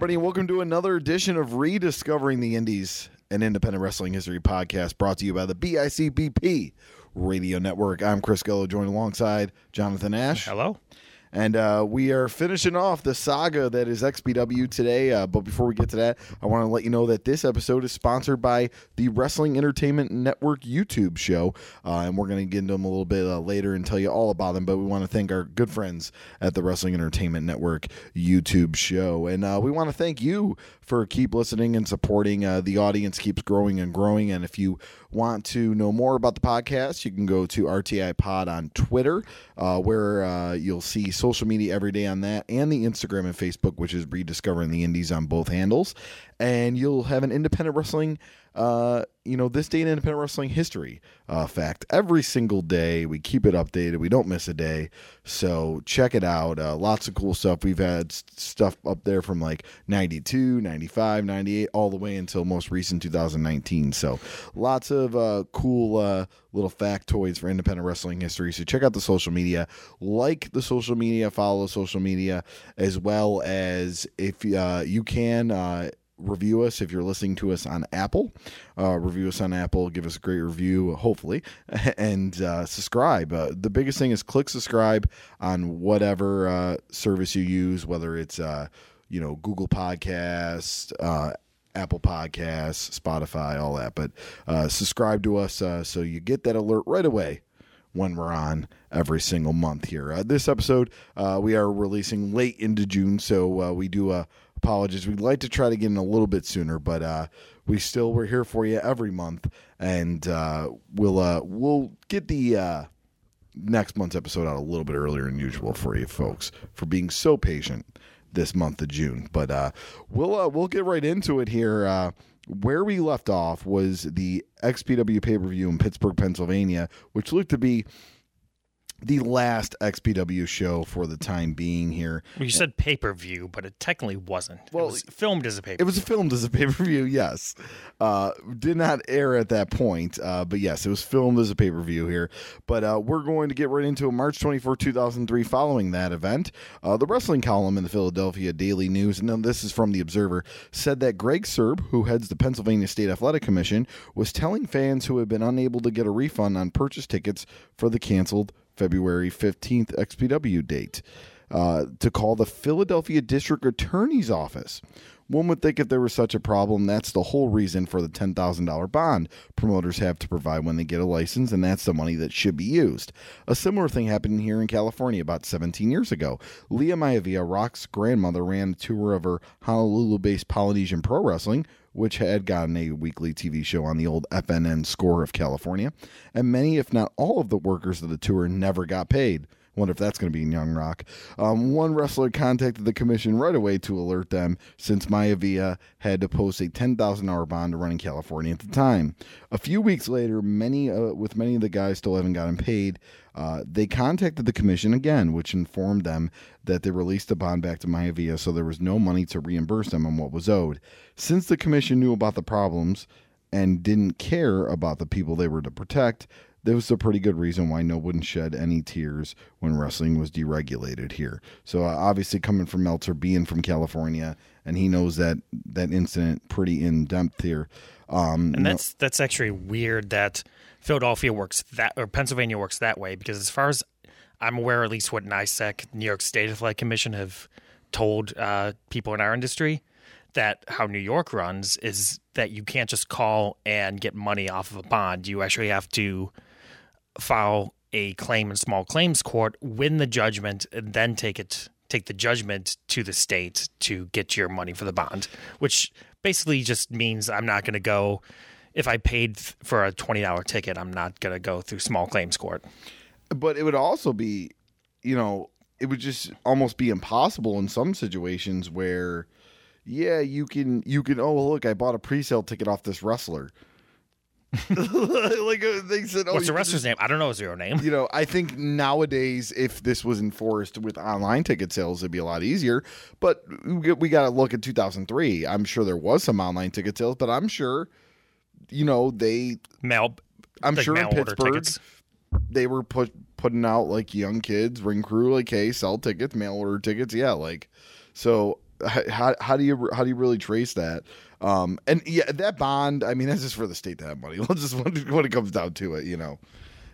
Everybody, and welcome to another edition of Rediscovering the Indies, an independent wrestling history podcast brought to you by the BICBP Radio Network. I'm Chris Gello, joined alongside Jonathan Ash. Hello. And uh, we are finishing off the saga that is XPW today. Uh, but before we get to that, I want to let you know that this episode is sponsored by the Wrestling Entertainment Network YouTube show. Uh, and we're going to get into them a little bit uh, later and tell you all about them. But we want to thank our good friends at the Wrestling Entertainment Network YouTube show. And uh, we want to thank you for keep listening and supporting. Uh, the audience keeps growing and growing. And if you want to know more about the podcast, you can go to RTI Pod on Twitter, uh, where uh, you'll see social media every day on that, and the Instagram and Facebook, which is rediscovering the indies on both handles. And you'll have an independent wrestling, uh, you know, this day in independent wrestling history uh, fact every single day. We keep it updated. We don't miss a day. So check it out. Uh, lots of cool stuff. We've had stuff up there from like 92, 95, 98, all the way until most recent 2019. So lots of uh, cool uh, little factoids for independent wrestling history. So check out the social media, like the social media, follow social media, as well as if uh, you can. Review us if you're listening to us on Apple. Uh, review us on Apple, give us a great review, hopefully, and uh, subscribe. Uh, the biggest thing is click subscribe on whatever uh, service you use, whether it's uh, you know Google Podcasts. Uh, Apple Podcasts, Spotify, all that. But subscribe to us so you get that alert right away when we're on every single month here. Uh, this episode uh, we are releasing late into June, so uh, we do uh, apologize. We'd like to try to get in a little bit sooner, but uh, we still we're here for you every month, and uh, we'll uh, we'll get the uh, next month's episode out a little bit earlier than usual for you folks for being so patient this month of June. But uh, we'll uh, we'll get right into it here. Where we left off was the XPW pay per view in Pittsburgh, Pennsylvania, which looked to be the last XPW show for the time being here. Well, you said pay per view, but it technically wasn't. Well, it was filmed as a pay It was filmed as a pay per view, yes. Uh, did not air at that point, uh, but yes, it was filmed as a pay per view here. But uh, we're going to get right into it. March 24, 2003, following that event. Uh, the wrestling column in the Philadelphia Daily News, and this is from The Observer, said that Greg Sirb, who heads the Pennsylvania State Athletic Commission, was telling fans who had been unable to get a refund on purchase tickets for the canceled February 15th XPW date uh, to call the Philadelphia District Attorney's Office. One would think if there was such a problem, that's the whole reason for the $10,000 bond promoters have to provide when they get a license, and that's the money that should be used. A similar thing happened here in California about 17 years ago. Lia Maivia, Rock's grandmother, ran a tour of her Honolulu based Polynesian Pro Wrestling, which had gotten a weekly TV show on the old FNN score of California, and many, if not all, of the workers of the tour never got paid. Wonder if that's going to be in Young Rock. Um, one wrestler contacted the commission right away to alert them, since Maivia had to post a ten thousand dollar bond to run in California at the time. A few weeks later, many uh, with many of the guys still haven't gotten paid. Uh, they contacted the commission again, which informed them that they released the bond back to Maivia, so there was no money to reimburse them on what was owed. Since the commission knew about the problems and didn't care about the people they were to protect, there was a pretty good reason why no one shed any tears when wrestling was deregulated here. So uh, obviously, coming from Meltzer, being from California, and he knows that that incident pretty in depth here. Um, And that's that's actually weird that Philadelphia works that or Pennsylvania works that way because as far as I'm aware, at least what NYSAC, New York State Athletic Commission, have told uh, people in our industry that how New York runs is that you can't just call and get money off of a bond. You actually have to file a claim in small claims court, win the judgment, and then take it take the judgment to the state to get your money for the bond, which basically just means I'm not going to go if I paid for a twenty dollar ticket, I'm not gonna go through small claims court. but it would also be, you know, it would just almost be impossible in some situations where, yeah, you can you can. Oh look, I bought a pre-sale ticket off this wrestler. like uh, they said, oh, What's the wrestler's name? I don't know his real name. you know, I think nowadays, if this was enforced with online ticket sales, it'd be a lot easier. But we got to look at 2003. I'm sure there was some online ticket sales, but I'm sure, you know, they, Mail. I'm like sure in mail order Pittsburgh, tickets. they were put putting out like young kids, ring crew, like, hey, sell tickets, mail order tickets, yeah, like, so how how do you how do you really trace that? Um, and yeah, that bond, I mean, that's just for the state to have money. Let's just when, when it comes down to it, you know.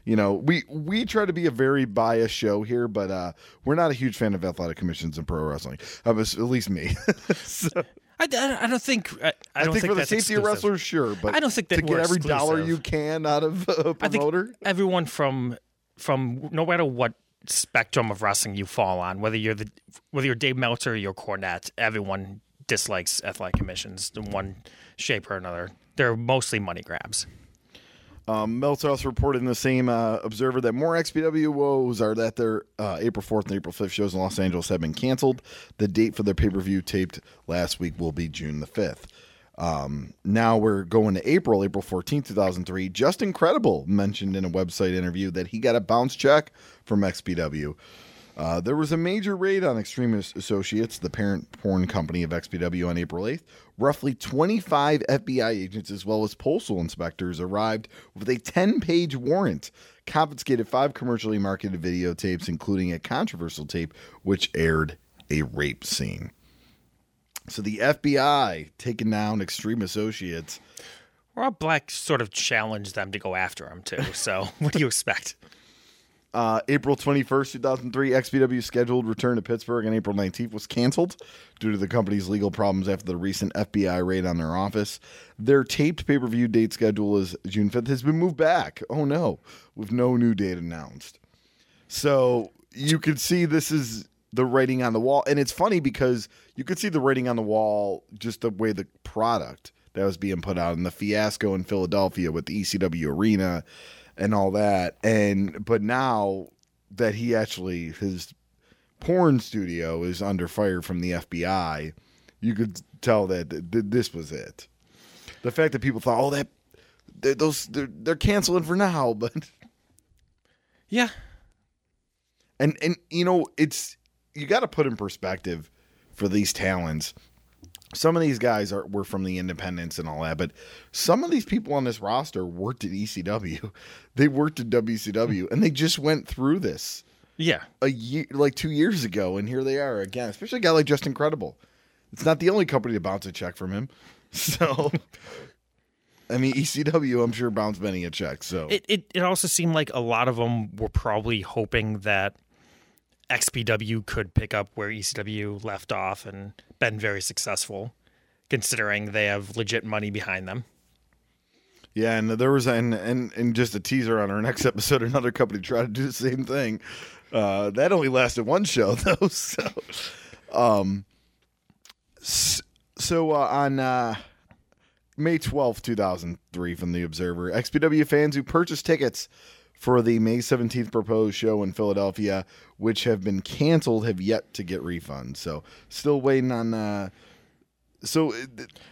You know, we we try to be a very biased show here, but uh, we're not a huge fan of athletic commissions in pro wrestling. Uh, at least me. so, I, I, I don't think. I, I I, don't think, for the safety of wrestlers, sure, but I don't think that to get every dollar you can out of a I think promoter. everyone from from no matter what spectrum of wrestling you fall on, whether you're the whether you're Dave Meltzer or you're Cornette, everyone dislikes athletic commissions in one shape or another. They're mostly money grabs. Um, Meltzer also reported in the same uh, Observer that more XPW woes are that their uh, April 4th and April 5th shows in Los Angeles have been canceled. The date for their pay per view taped last week will be June the 5th. Um, now we're going to April, April 14th, 2003. Just Incredible mentioned in a website interview that he got a bounce check from XPW. Uh, there was a major raid on Extreme Associates, the parent porn company of XPW, on April 8th. Roughly 25 FBI agents, as well as postal inspectors, arrived with a 10 page warrant, confiscated five commercially marketed videotapes, including a controversial tape which aired a rape scene. So the FBI taking down Extreme Associates. Rob Black sort of challenged them to go after him too. So what do you expect? Uh, April 21st, 2003, XPW scheduled return to Pittsburgh on April 19th was canceled due to the company's legal problems after the recent FBI raid on their office. Their taped pay per view date schedule is June 5th, has been moved back. Oh no, with no new date announced. So you could see this is the writing on the wall. And it's funny because you could see the writing on the wall just the way the product that was being put out and the fiasco in Philadelphia with the ECW arena and all that. And but now that he actually his porn studio is under fire from the FBI, you could tell that th- th- this was it. The fact that people thought, "Oh, that they're, those they're, they're canceling for now," but Yeah, and and you know it's you got to put in perspective for these talents some of these guys are were from the independents and all that but some of these people on this roster worked at ecw they worked at wcw and they just went through this yeah. a year like two years ago and here they are again especially a guy like just incredible it's not the only company to bounce a check from him. So i mean ecw i'm sure bounced many a check so. It, it it also seemed like a lot of them were probably hoping that XPW could pick up where ECW left off and been very successful, considering they have legit money behind them. Yeah, and there was and and and just a teaser on our next episode. Another company tried to do the same thing. Uh, that only lasted one show though. So, um, so uh, on uh, May twelfth, two thousand three, from the Observer, XPW fans who purchased tickets for the May seventeenth proposed show in Philadelphia, which have been canceled, have yet to get refunds. So, still waiting on. Uh, so. uh,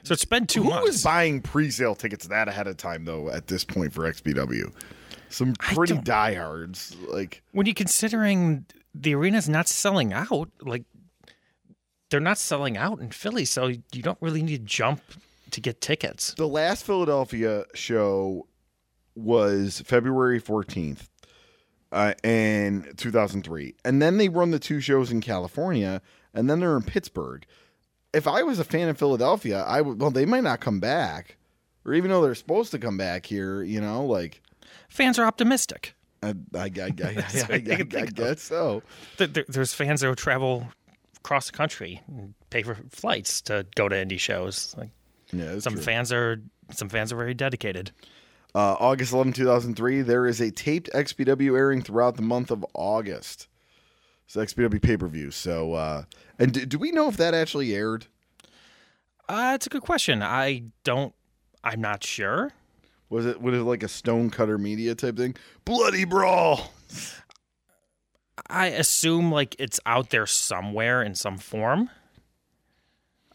So it's been two who months. was buying pre-sale tickets that ahead of time though? At this point for XPW, some pretty diehards like when you considering the arena's not selling out, like they're not selling out in Philly, so you don't really need to jump to get tickets. the last Philadelphia show was February fourteenth, uh, in two thousand three, and then they run the two shows in California, and then they're in Pittsburgh. If I was a fan of Philadelphia, I would. Well, they might not come back, or even though they're supposed to come back here, you know, like. Fans are optimistic. I, I, I, I, I, what I, I guess so. There- There's fans that will travel across the country and pay for flights to go to indie shows. Like Yeah, some true. fans are some fans are very dedicated. Uh, August 11, 2003, there is a taped XPW airing throughout the month of August. It's XPW pay per view. So, uh, and do, do we know if that actually aired? Uh, it's a good question. I don't. I'm not sure. Was it was it like a Stonecutter Media type thing? Bloody brawl. I assume like it's out there somewhere in some form.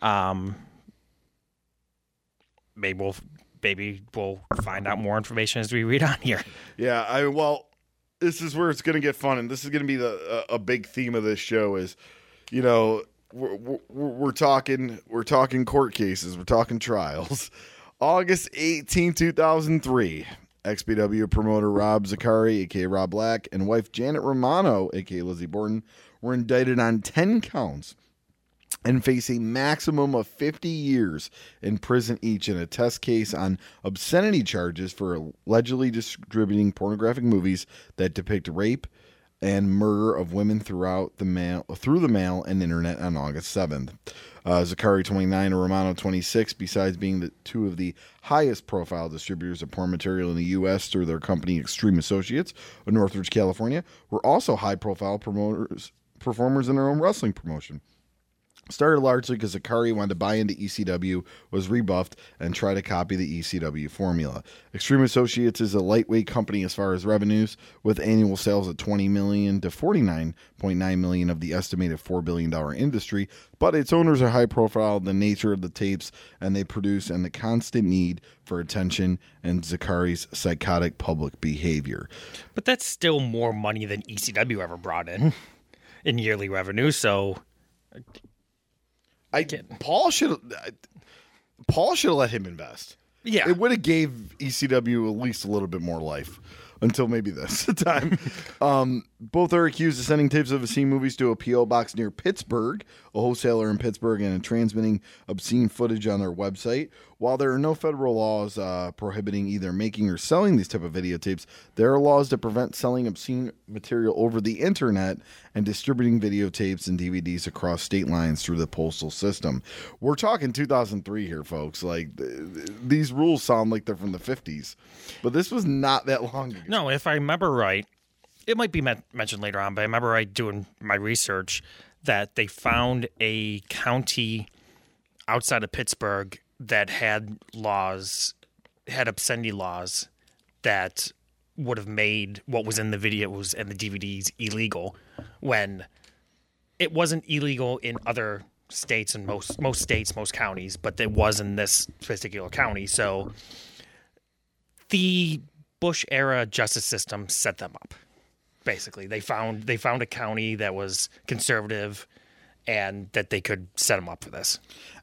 Um, maybe we'll maybe we'll find out more information as we read on here. Yeah, I well, this is where it's going to get fun, and this is going to be the a, a big theme of this show is, you know, we're, we're, we're talking we're talking court cases, we're talking trials. August 18, 2003, XPW promoter Rob Zicari, aka Rob Black, and wife Janet Romano, aka Lizzie Borden, were indicted on 10 counts and face a maximum of 50 years in prison each in a test case on obscenity charges for allegedly distributing pornographic movies that depict rape and murder of women throughout the mail through the mail and internet on August 7th. Uh, Zicari 29 and Romano 26, besides being the two of the highest profile distributors of porn material in the U.S. through their company Extreme Associates of Northridge, California, were also high profile promoters performers in their own wrestling promotion. Started largely because Zicari wanted to buy into ECW, was rebuffed, and try to copy the ECW formula. Extreme Associates is a lightweight company as far as revenues, with annual sales of 20 million to 49.9 million of the estimated four billion dollar industry. But its owners are high profile, the nature of the tapes, and they produce, and the constant need for attention and Zicari's psychotic public behavior. But that's still more money than ECW ever brought in in yearly revenue. So I Paul should Paul should have let him invest. yeah, It would have gave ECW at least a little bit more life until maybe this time. um, both are accused of sending tapes of obscene movies to a PO box near Pittsburgh, a wholesaler in Pittsburgh, and transmitting obscene footage on their website. While there are no federal laws uh, prohibiting either making or selling these type of videotapes, there are laws that prevent selling obscene material over the internet and distributing videotapes and DVDs across state lines through the postal system. We're talking 2003 here, folks. Like th- th- these rules sound like they're from the 50s, but this was not that long ago. No, if I remember right, it might be men- mentioned later on, but I remember right doing my research that they found a county outside of Pittsburgh that had laws, had obscenity laws that would have made what was in the videos and the DVDs illegal when it wasn't illegal in other states and most most states, most counties, but it was in this particular county. So the Bush era justice system set them up. Basically, they found they found a county that was conservative and that they could set them up for this.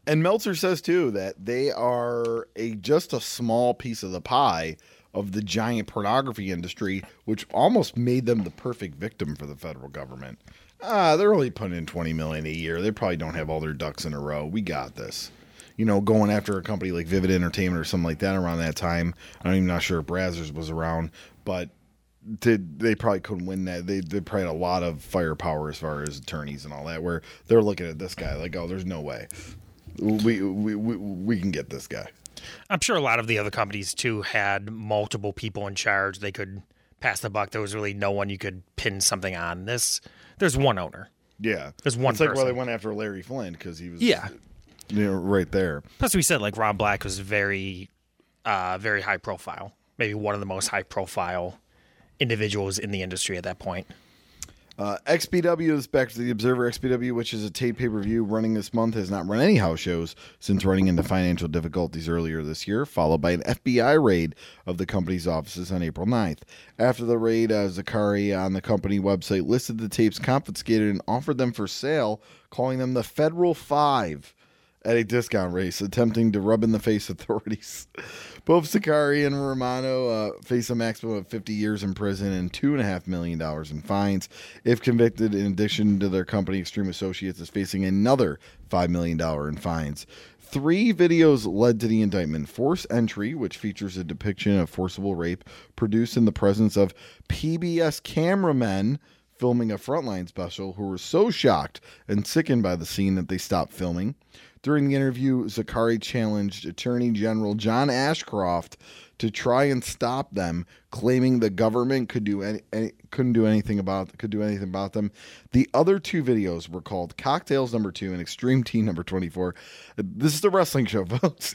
And Meltzer says too that they are a just a small piece of the pie of the giant pornography industry, which almost made them the perfect victim for the federal government. Ah, they're only putting in twenty million a year. They probably don't have all their ducks in a row. We got this. You know, going after a company like Vivid Entertainment or something like that around that time. I'm even not sure if Brazzers was around, but did they probably couldn't win that. They they probably had a lot of firepower as far as attorneys and all that. Where they're looking at this guy like, oh, there's no way we we we, we can get this guy. I'm sure a lot of the other companies too had multiple people in charge. They could pass the buck. There was really no one you could pin something on. This there's one owner. Yeah, There's one It's like why person. they went after Larry Flynt because he was Yeah. you know, right there. Plus, we said like Rob Black was very, uh, very high profile. Maybe one of the most high profile individuals in the industry at that point. Uh, XPW is back to the Observer XPW, which is a tape pay per view running this month, has not run any house shows since running into financial difficulties earlier this year, followed by an FBI raid of the company's offices on April 9th. After the raid, uh, Zicari on the company website listed the tapes confiscated and offered them for sale, calling them the Federal Five at a discount race, attempting to rub in the face authorities. Both Zicari and Romano uh, face a maximum of 50 years in prison and $2.5 million in fines. If convicted, in addition to their company, Extreme Associates is facing another $5 million in fines. Three videos led to the indictment Forced Entry, which features a depiction of forcible rape produced in the presence of PBS cameramen filming a Frontline special who were so shocked and sickened by the scene that they stopped filming. During the interview, Zicari challenged Attorney General John Ashcroft to try and stop them, claiming the government could do any, any couldn't do anything about could do anything about them. The other two videos were called Cocktails Number Two and Extreme Teen Number Twenty Four. This is the wrestling show, folks,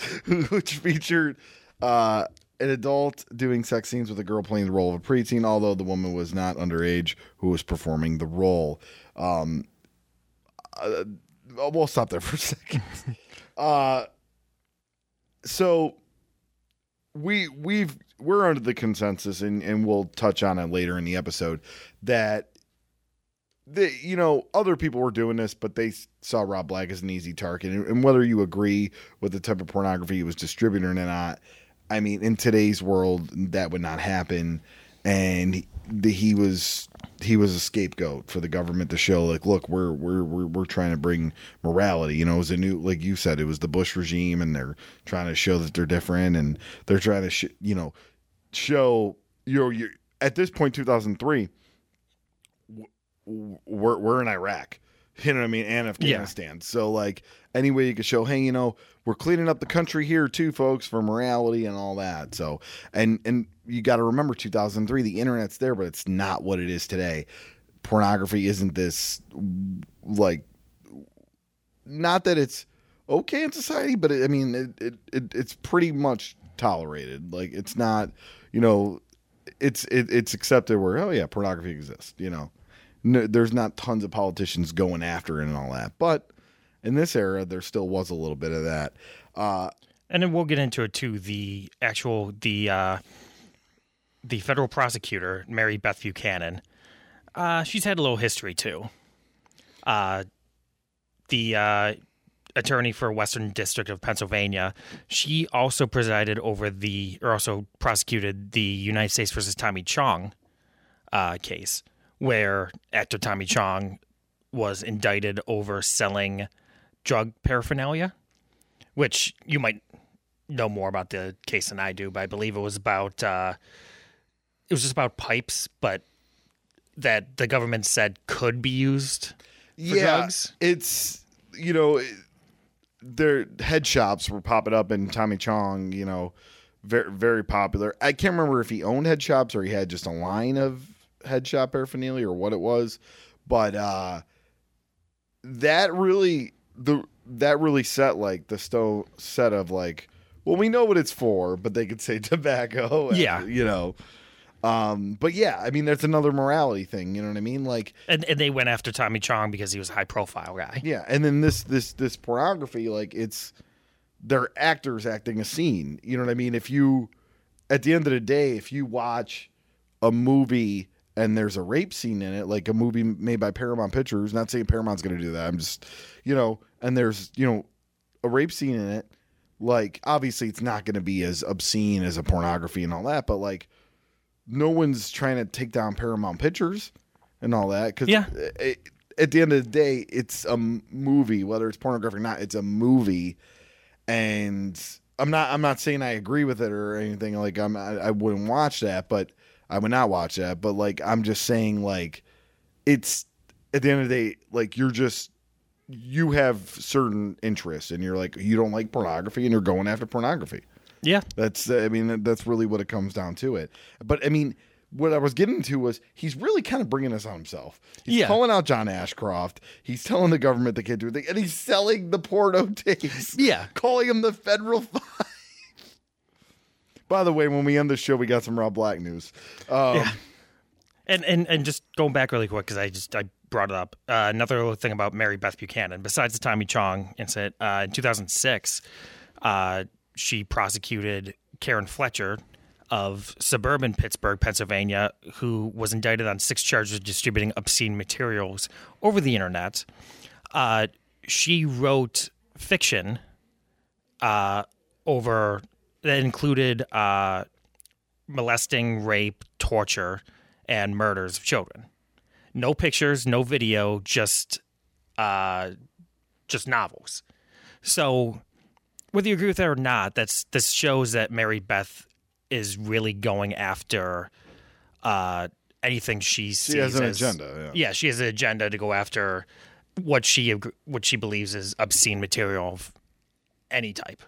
which featured uh, an adult doing sex scenes with a girl playing the role of a preteen, although the woman was not underage who was performing the role. Um, uh, we'll stop there for a second. uh, so we we've we're under the consensus, and and we'll touch on it later in the episode that the you know other people were doing this, but they saw Rob Black as an easy target, and, and whether you agree with the type of pornography he was distributing or not, I mean, in today's world, that would not happen, and the, he was he was a scapegoat for the government to show like, look, we're we're we're we're trying to bring morality. You know, it was a new like you said, it was the Bush regime, and they're trying to show that they're different, and they're trying to sh- you know show you you at this point, two thousand three we're we're in Iraq. You know what I mean? And Afghanistan. So like any way you could show, hey, you know, we're cleaning up the country here too, folks, for morality and all that. So and and you got to remember 2003, the internet's there, but it's not what it is today. Pornography isn't this like not that it's okay in society, but it, I mean it, it, it it's pretty much tolerated. Like it's not, you know, it's it, it's accepted where oh yeah, pornography exists, you know no, there's not tons of politicians going after it and all that. But in this era, there still was a little bit of that. Uh, and then we'll get into it too. The actual the uh, the federal prosecutor Mary Beth Buchanan. Uh, she's had a little history too. Uh, the uh, attorney for Western District of Pennsylvania, she also presided over the, or also prosecuted the United States versus Tommy Chong uh, case where actor Tommy Chong was indicted over selling drug paraphernalia, which you might know more about the case than I do, but I believe it was about uh, it was just about pipes, but that the government said could be used for yeah, drugs. It's you know, their head shops were popping up in Tommy Chong. You know, very very popular. I can't remember if he owned head shops or he had just a line of head shop paraphernalia or what it was, but uh, that really the that really set like the stone set of like, well, we know what it's for, but they could say tobacco. And, Yeah. you know. Um, but yeah, I mean that's another morality thing. You know what I mean? Like, And, and they went after Tommy Chong because he was a high profile guy. yeah, and then this this this pornography, like it's they're actors acting a scene. You know what I mean? If you at the end of the day, if you watch a movie and there's a rape scene in it, like a movie made by Paramount Pictures, not saying Paramount's gonna do that. I'm just you know, and there's, you know, a rape scene in it, like obviously it's not gonna be as obscene as a pornography and all that, but like no one's trying to take down Paramount Pictures and all that because Yeah. at the end of the day, it's a movie, whether it's pornographic or not. It's a movie, and I'm not. I'm not saying I agree with it or anything. Like I'm. I, I wouldn't watch that, but I would not watch that. But like I'm just saying, like it's at the end of the day, like you're just you have certain interests, and you're like you don't like pornography, and you're going after pornography. Yeah. That's I mean that's really what it comes down to it. But I mean what I was getting to was he's really kind of bringing us on himself. He's Yeah. calling out John Ashcroft. He's telling the government they can't do anything, and he's selling the porno tapes. Yeah. calling him the federal five. By the way, when we end the show, we got some Rob Black news. Um, Yeah. And and and just going back really quick because I just I brought it up. Uh, another little thing about Mary Beth Buchanan, besides the Tommy Chong incident, uh, in 2006, uh, she prosecuted Karen Fletcher of suburban Pittsburgh, Pennsylvania, who was indicted on six charges of distributing obscene materials over the internet. Uh, she wrote fiction uh, over that included uh, molesting, rape, torture, and murders of children. No pictures, no video, just uh, just novels. So, whether you agree with that or not, that's this shows that Mary Beth is really going after uh, anything she sees She has an as- agenda, yeah. she has an agenda to go after what she what she believes is obscene material of any type.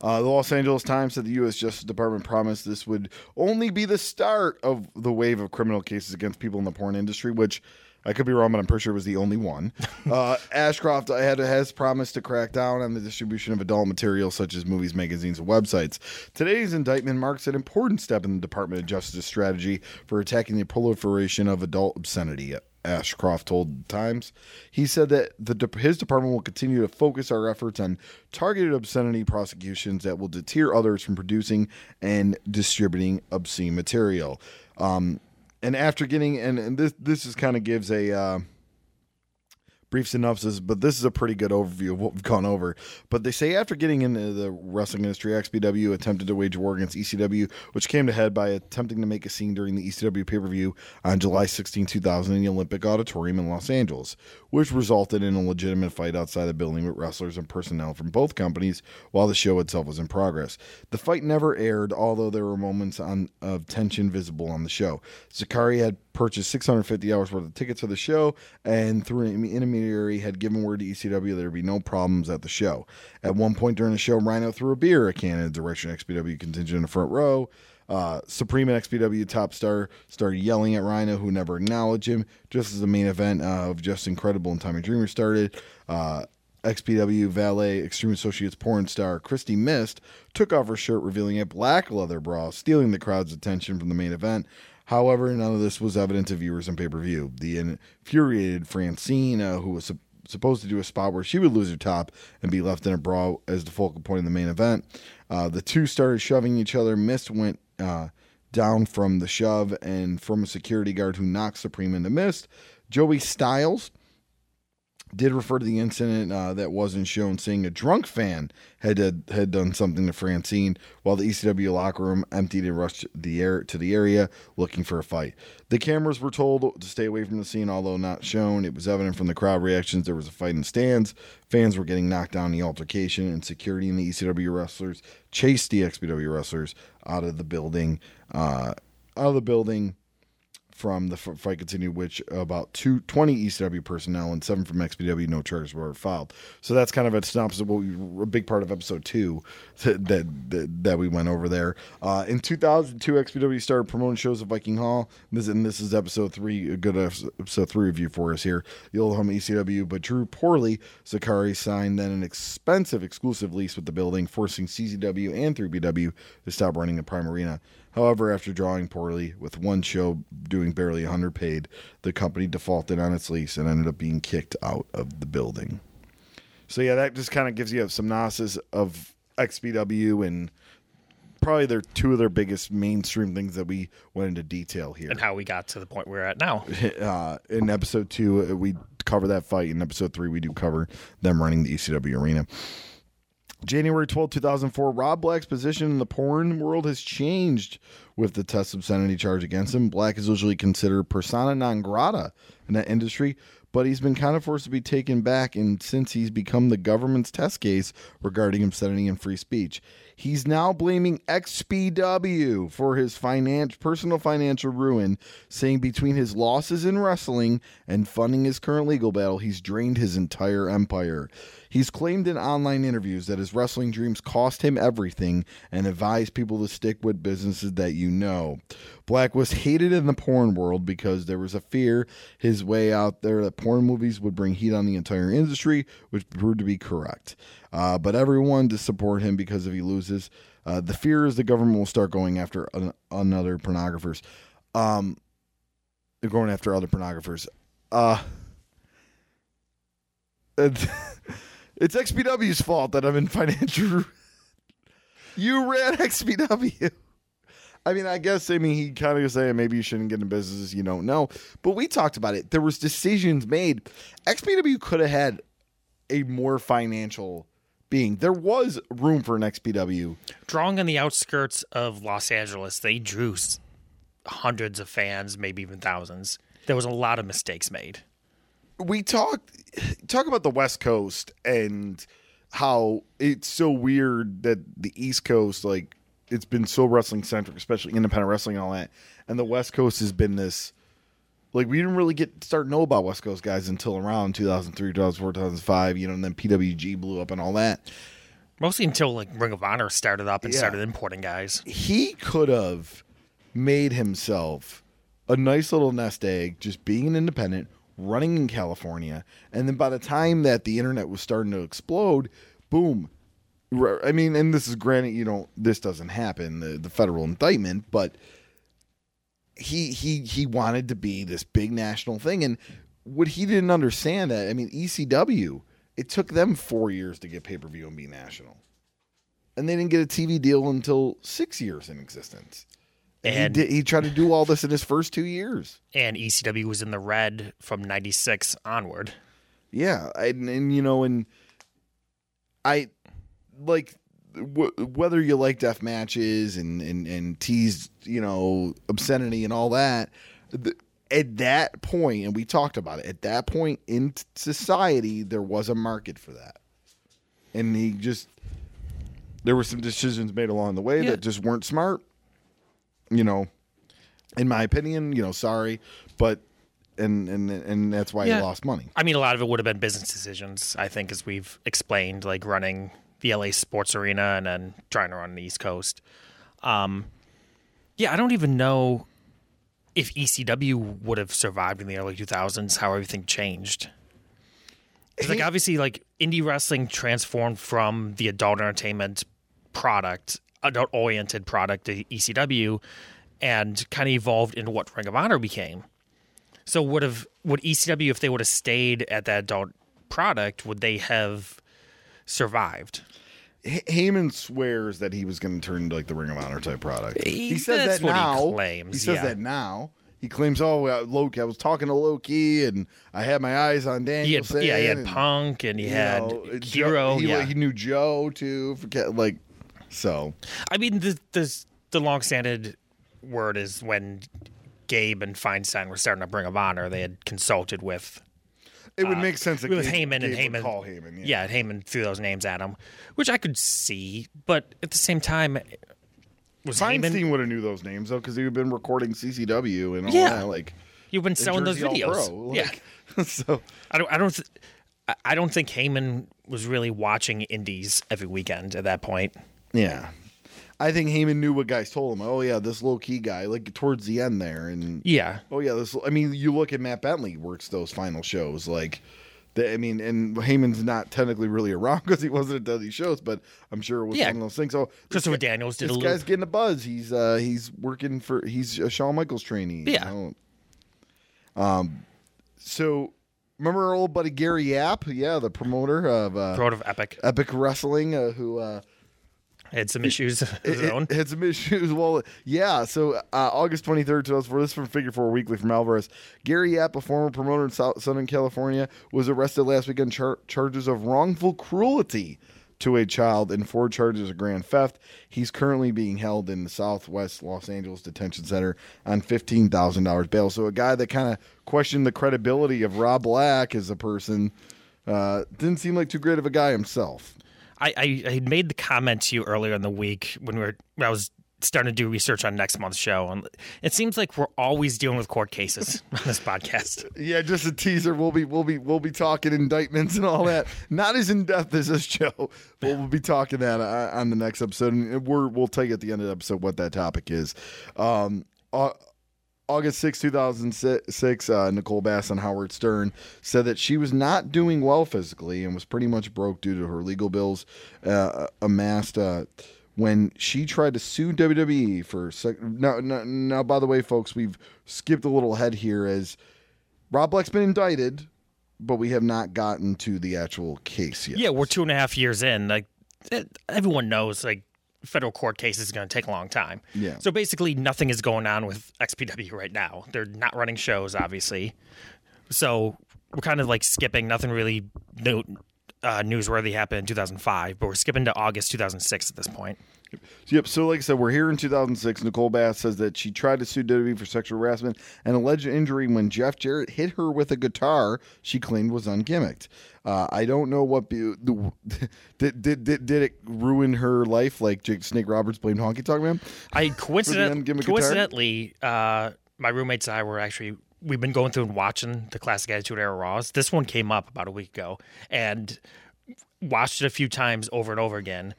Uh, the Los Angeles Times said the U.S. Justice Department promised this would only be the start of the wave of criminal cases against people in the porn industry, which I could be wrong, but I'm pretty sure it was the only one. Uh, Ashcroft had, has promised to crack down on the distribution of adult material such as movies, magazines, and websites. Today's indictment marks an important step in the Department of Justice strategy for attacking the proliferation of adult obscenity. Ashcroft told the Times. He said that the, his department will continue to focus our efforts on targeted obscenity prosecutions that will deter others from producing and distributing obscene material. Um, and after getting and, and this this is kind of gives a uh, brief synopsis, but this is a pretty good overview of what we've gone over. But they say after getting into the wrestling industry, XPW attempted to wage war against ECW, which came to head by attempting to make a scene during the ECW pay per view on July 16, 2000, in the Olympic Auditorium in Los Angeles, which resulted in a legitimate fight outside the building with wrestlers and personnel from both companies while the show itself was in progress. The fight never aired, although there were moments on, of tension visible on the show. Zicari had purchased 650 hours worth of tickets for the show, and through an had given word to ECW there would be no problems at the show. At one point during the show, Rhino threw a beer at can in direction XPW contingent in the front row. Uh, Supreme and XPW top star started yelling at Rhino, who never acknowledged him. Just as the main event of Just Incredible and Tommy Dreamer started, uh, XPW Valet Extreme Associates porn star Kristi Myst took off her shirt, revealing a black leather bra, stealing the crowd's attention from the main event. However, none of this was evident to viewers on pay per view. The infuriated Francine, uh, who was su- supposed to do a spot where she would lose her top and be left in a bra as the focal point of the main event, uh, the two started shoving each other. Myst went uh, down from the shove and from a security guard who knocked Supreme into Myst. Joey Styles did refer to the incident uh, that wasn't shown, saying a drunk fan had uh, had done something to Francine while the ECW locker room emptied and rushed the air to the area looking for a fight. The cameras were told to stay away from the scene, although not shown. It was evident from the crowd reactions there was a fight in the stands. Fans were getting knocked down in the altercation, and security and the ECW wrestlers chased the XPW wrestlers out of the building. Uh, out of the building from the fight continued, which about two, 20 ECW personnel and seven from XPW, no charges were filed. So that's kind of a synopsis of what we, a big part of episode two that that, that we went over there. Uh, in 2002, XPW started promoting shows at Viking Hall. This, and this is episode three, a good episode three review for us here. The old home ECW, but drew poorly. Zicari signed then an expensive exclusive lease with the building, forcing CZW and 3PW to stop running the Prime Arena. However, after drawing poorly, with one show doing barely 100 paid, the company defaulted on its lease and ended up being kicked out of the building. So yeah, that just kind of gives you some synopsis of XPW and probably their two of their biggest mainstream things that we went into detail here and how we got to the point we're at now. Uh, in episode two, uh, we cover that fight. In episode three, we do cover them running the ECW arena. January 12, 2004, Rob Black's position in the porn world has changed with the test obscenity charge against him. Black is usually considered persona non grata in that industry, but he's been kind of forced to be taken back and since he's become the government's test case regarding obscenity and free speech. He's now blaming XPW for his finance, personal financial ruin, saying between his losses in wrestling and funding his current legal battle, he's drained his entire empire. He's claimed in online interviews that his wrestling dreams cost him everything and advised people to stick with businesses that you know. Black was hated in the porn world because there was a fear his way out there that porn movies would bring heat on the entire industry, which proved to be correct. Uh, but everyone to support him because if he loses, uh, the fear is the government will start going after an, another pornographers. Um, they're going after other pornographers. Uh, it's XPW's fault that I'm in financial. you ran XPW. I mean, I guess I mean he kind of saying maybe you shouldn't get in business you don't know, but we talked about it. There was decisions made. XPW could have had a more financial being. There was room for an XPW. Drawing on the outskirts of Los Angeles, they drew hundreds of fans, maybe even thousands. There was a lot of mistakes made. We talked talk about the West Coast and how it's so weird that the East Coast like it's been so wrestling centric, especially independent wrestling and all that. And the West Coast has been this like we didn't really get start know about West Coast guys until around 2003, 2004, 2005, you know, and then PWG blew up and all that. Mostly until like Ring of Honor started up and yeah. started importing guys. He could have made himself a nice little nest egg, just being an independent, running in California, and then by the time that the internet was starting to explode, boom. I mean, and this is granted, you know, this doesn't happen, the, the federal indictment, but he he he wanted to be this big national thing, and what he didn't understand that I mean, ECW, it took them four years to get pay per view and be national, and they didn't get a TV deal until six years in existence. And, And- he, did, he tried to do all this in his first two years. And ECW was in the red from 96 onward. Yeah, and, and you know, and I like w- whether you like death matches and and and tease, you know, obscenity and all that. The, at that point, and we talked about it. At that point in t- society, there was a market for that, and he just there were some decisions made along the way Yeah. that just weren't smart. You know, in my opinion, you know, sorry, but and and and that's why Yeah. he lost money. I mean, a lot of it would have been business decisions, I think, as we've explained, like running the LA Sports Arena and then trying to run the East Coast. Um, yeah, I don't even know if ECW would have survived in the early 2000s, how everything changed. 'Cause, like, obviously, like, indie wrestling transformed from the adult entertainment product, adult oriented product to ECW, and kind of evolved into what Ring of Honor became. So would have would ECW if they would have stayed at that adult product, would they have survived? H- Heyman swears that he was going to turn into like the Ring of Honor type product. He, He- says that's that what he now. claims, He says yeah. that now. He claims, "Oh, uh, Low Ki. I was talking to Low Ki, and I had my eyes on He had, yeah, he had and, Punk and he had know, Joe- Hero. he, yeah, he knew Joe too. Forget like so. I mean the the the long standing word is when Gabe and Feinstein were starting to Bring of Honor, they had consulted with It would uh, make sense that with Gabe- Heyman and Gabe Heyman. call Heyman. yeah. and Heyman threw those names at him, which I could see, but at the same time, was Heyman Feinstein would have knew those names though because he had been recording CCW and all Yeah. that. Like you've been selling those videos? Pro, yeah, so I don't. I don't. Th- I- I don't think Heyman was really watching indies every weekend at that point. yeah. I think Heyman knew what guys told him. Oh yeah, this Low Ki guy, like towards the end there, and Yeah, Oh yeah, this. I mean, you look at Matt Bentley works those final shows like. The, I mean, and Heyman's not technically really around because he wasn't at these shows, but I'm sure it was Yeah. one of those things. So Christopher guy- Daniels did This little. guy's getting a buzz. He's uh he's working for he's a Shawn Michaels trainee. you Yeah. know. Um, so remember our old buddy Gary Yap? Yeah, the promoter of uh, Road of Epic Epic Wrestling, uh, who uh, had some issues of his it- own. it had some issues. Well, yeah. So uh, August 23rd, 2004, this is from Figure Four Weekly from Alvarez. Gary Yap, a former promoter in South, Southern California, was arrested last week on char- charges of wrongful cruelty to a child and four charges of grand theft. He's currently being held in the Southwest Los Angeles Detention Center on $15,000 bail. So a guy that kind of questioned the credibility of Rob Black as a person uh, didn't seem like too great of a guy himself. I, I, I had made the comment to you earlier in the week when we were when I was starting to do research on next month's show, and it seems like we're always dealing with court cases on this podcast. Yeah, just a teaser. We'll be we'll be we'll be talking indictments and all that. Not as in depth as this show, but we'll be talking that uh, on the next episode. And we're we'll tell you at the end of the episode what that topic is. Um, Au- August 6, 2006, uh, Nicole Bass and Howard Stern said that she was not doing well physically and was pretty much broke due to her legal bills uh, amassed uh, when she tried to sue WWE for. Sec- now, now, now, by the way, folks, we've skipped a little ahead here as Rob Black's been indicted, but we have not gotten to the actual case yet. Yeah, we're two and a half years in. Like everyone knows, like federal court case is going to take a long time. Yeah. So basically, nothing is going on with XPW right now. They're not running shows, obviously. So we're kind of like skipping. Nothing really no, uh, newsworthy happened in 2005, but we're skipping to August 2006 at this point. Yep. So, like I said, we're here in 2006. Nicole Bass says that she tried to sue WWE for sexual harassment and alleged injury when Jeff Jarrett hit her with a guitar she claimed was ungimmicked. Uh, I don't know what be, the, did, did did did it ruin her life like Jake Snake Roberts blamed Honky Tonk Man. I coincident- coincidentally, uh, my roommates and I were actually we've been going through and watching the classic Attitude Era Raws. This one came up about a week ago, and watched it a few times over and over again.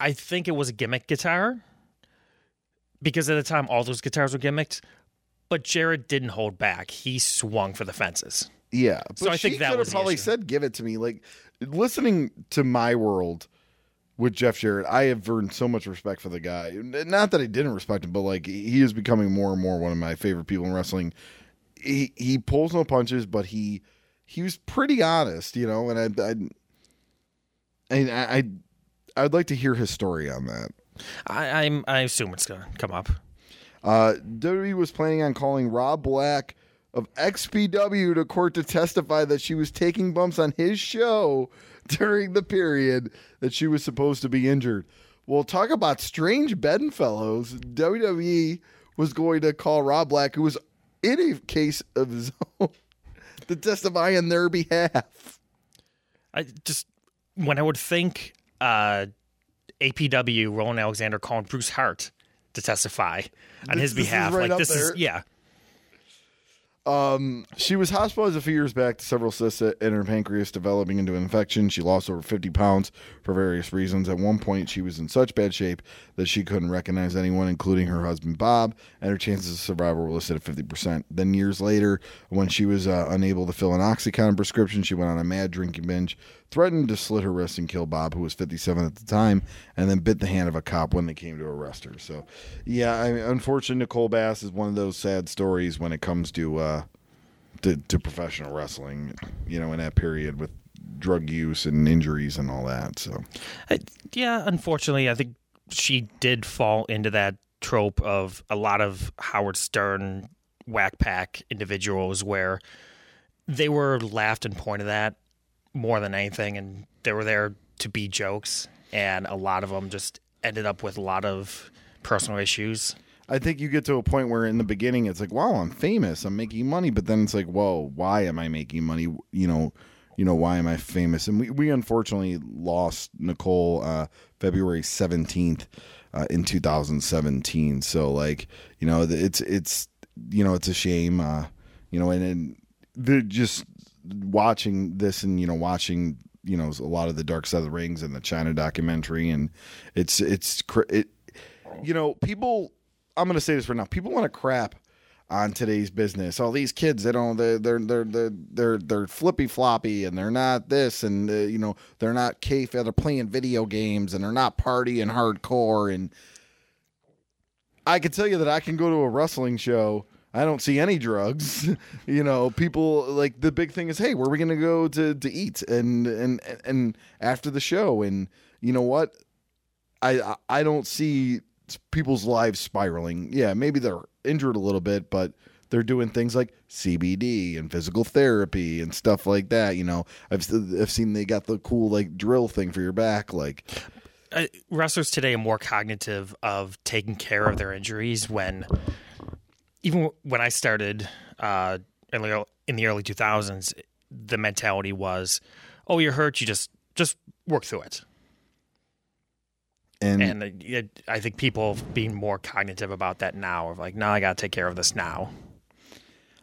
I think it was a gimmick guitar because at the time all those guitars were gimmicked. but Jarrett didn't hold back. He swung for the fences. Yeah, but So I think that was probably said, "Give it to me." Like listening to my world with Jeff Jarrett, I have earned so much respect for the guy. Not that I didn't respect him, but like he is becoming more and more one of my favorite people in wrestling. He he pulls no punches, but he he was pretty honest, you know. And I I and I, I I'd like to hear his story on that. I, I'm I assume it's gonna come up. Uh, WWE was planning on calling Rob Black of XPW to court to testify that she was taking bumps on his show during the period that she was supposed to be injured. Well, talk about strange bedfellows. WWE was going to call Rob Black, who was in a case of his own, to testify on their behalf. I just when I would think uh, APW Roland Alexander calling Bruce Hart to testify on This- his behalf, right like this there. is yeah. Um, She was hospitalized a few years back to several cysts in her pancreas developing into an infection. She lost over 50 pounds for various reasons. At one point, she was in such bad shape that she couldn't recognize anyone, including her husband Bob, and her chances of survival were listed at 50%. Then, years later, when she was uh, unable to fill an Oxycontin prescription, she went on a mad drinking binge, threatened to slit her wrist and kill Bob, who was 57 at the time, and then bit the hand of a cop when they came to arrest her. So, yeah, I mean, unfortunately, Nicole Bass is one of those sad stories when it comes to. Uh, to, to professional wrestling, you know, in that period with drug use and injuries and all that. So, I, yeah, unfortunately, I think she did fall into that trope of a lot of Howard Stern whack pack individuals where they were laughed and pointed at more than anything, and they were there to be jokes, and a lot of them just ended up with a lot of personal issues. I think you get to a point where in the beginning it's like, wow, I'm famous, I'm making money, but then it's like, whoa, why am I making money? You know, you know, why am I famous? And we, we unfortunately lost Nicole uh, February 17th uh, in 2017. So like, you know, it's it's you know, it's a shame. Uh, you know, and, and the just watching this and you know watching you know a lot of the Dark Side of the Rings and the Chyna documentary, and it's it's it you know people. I'm to say this right now. People want to crap on today's business. All these kids, they don't, they're they're they're they're they're, flippy floppy, and they're not this, and uh, you know they're not cave. They're playing video games, and they're not partying hardcore. And I can tell you that I can go to a wrestling show. I don't see any drugs. you know, people like the big thing is, hey, where are we going to go to to eat? And and and after the show, and you know what? I I- I don't see people's lives spiraling. Yeah, maybe they're injured a little bit, but they're doing things like CBD and physical therapy and stuff like that. You know, I've I've seen they got the cool like drill thing for your back. Like, uh, wrestlers today are more cognitive of taking care of their injuries when even when I started uh, in the early- in the early 2000s the mentality was oh you're hurt you just just work through it and, and uh, it, I think people being more cognitive about that now of like no I got to take care of this now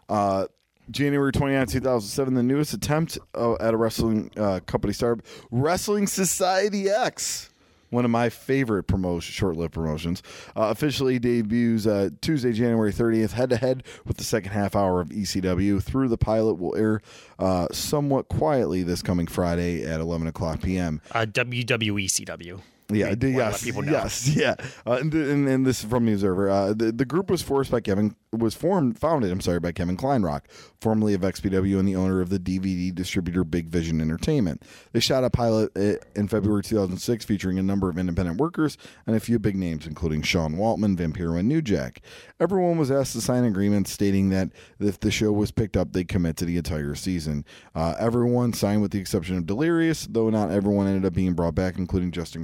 uh, January 29, 2007, the newest attempt uh, at a wrestling uh, company startup, Wrestling Society X. One of my favorite promotion, short-lived promotions, uh, officially debuts uh, Tuesday, January 30th, head-to-head with the second half hour of ECW. Through the pilot will air uh, somewhat quietly this coming Friday at 11 o'clock p.m. uh, WWE CW Yeah, d- yes, yes, yeah. Uh, and, th- and, and this is from the Observer. Uh, the, the group was forced by Kevin was formed founded. I'm sorry by Kevin Kleinrock, formerly of XPW and the owner of the DVD distributor Big Vision Entertainment. They shot a pilot uh, in February 2006 featuring a number of independent workers and a few big names, including Sean Waltman, Vampiro, and New Jack. Everyone was asked to sign agreements stating that if the show was picked up, they'd commit to the entire season. Uh, everyone signed with the exception of Delirious, though not everyone ended up being brought back, including Just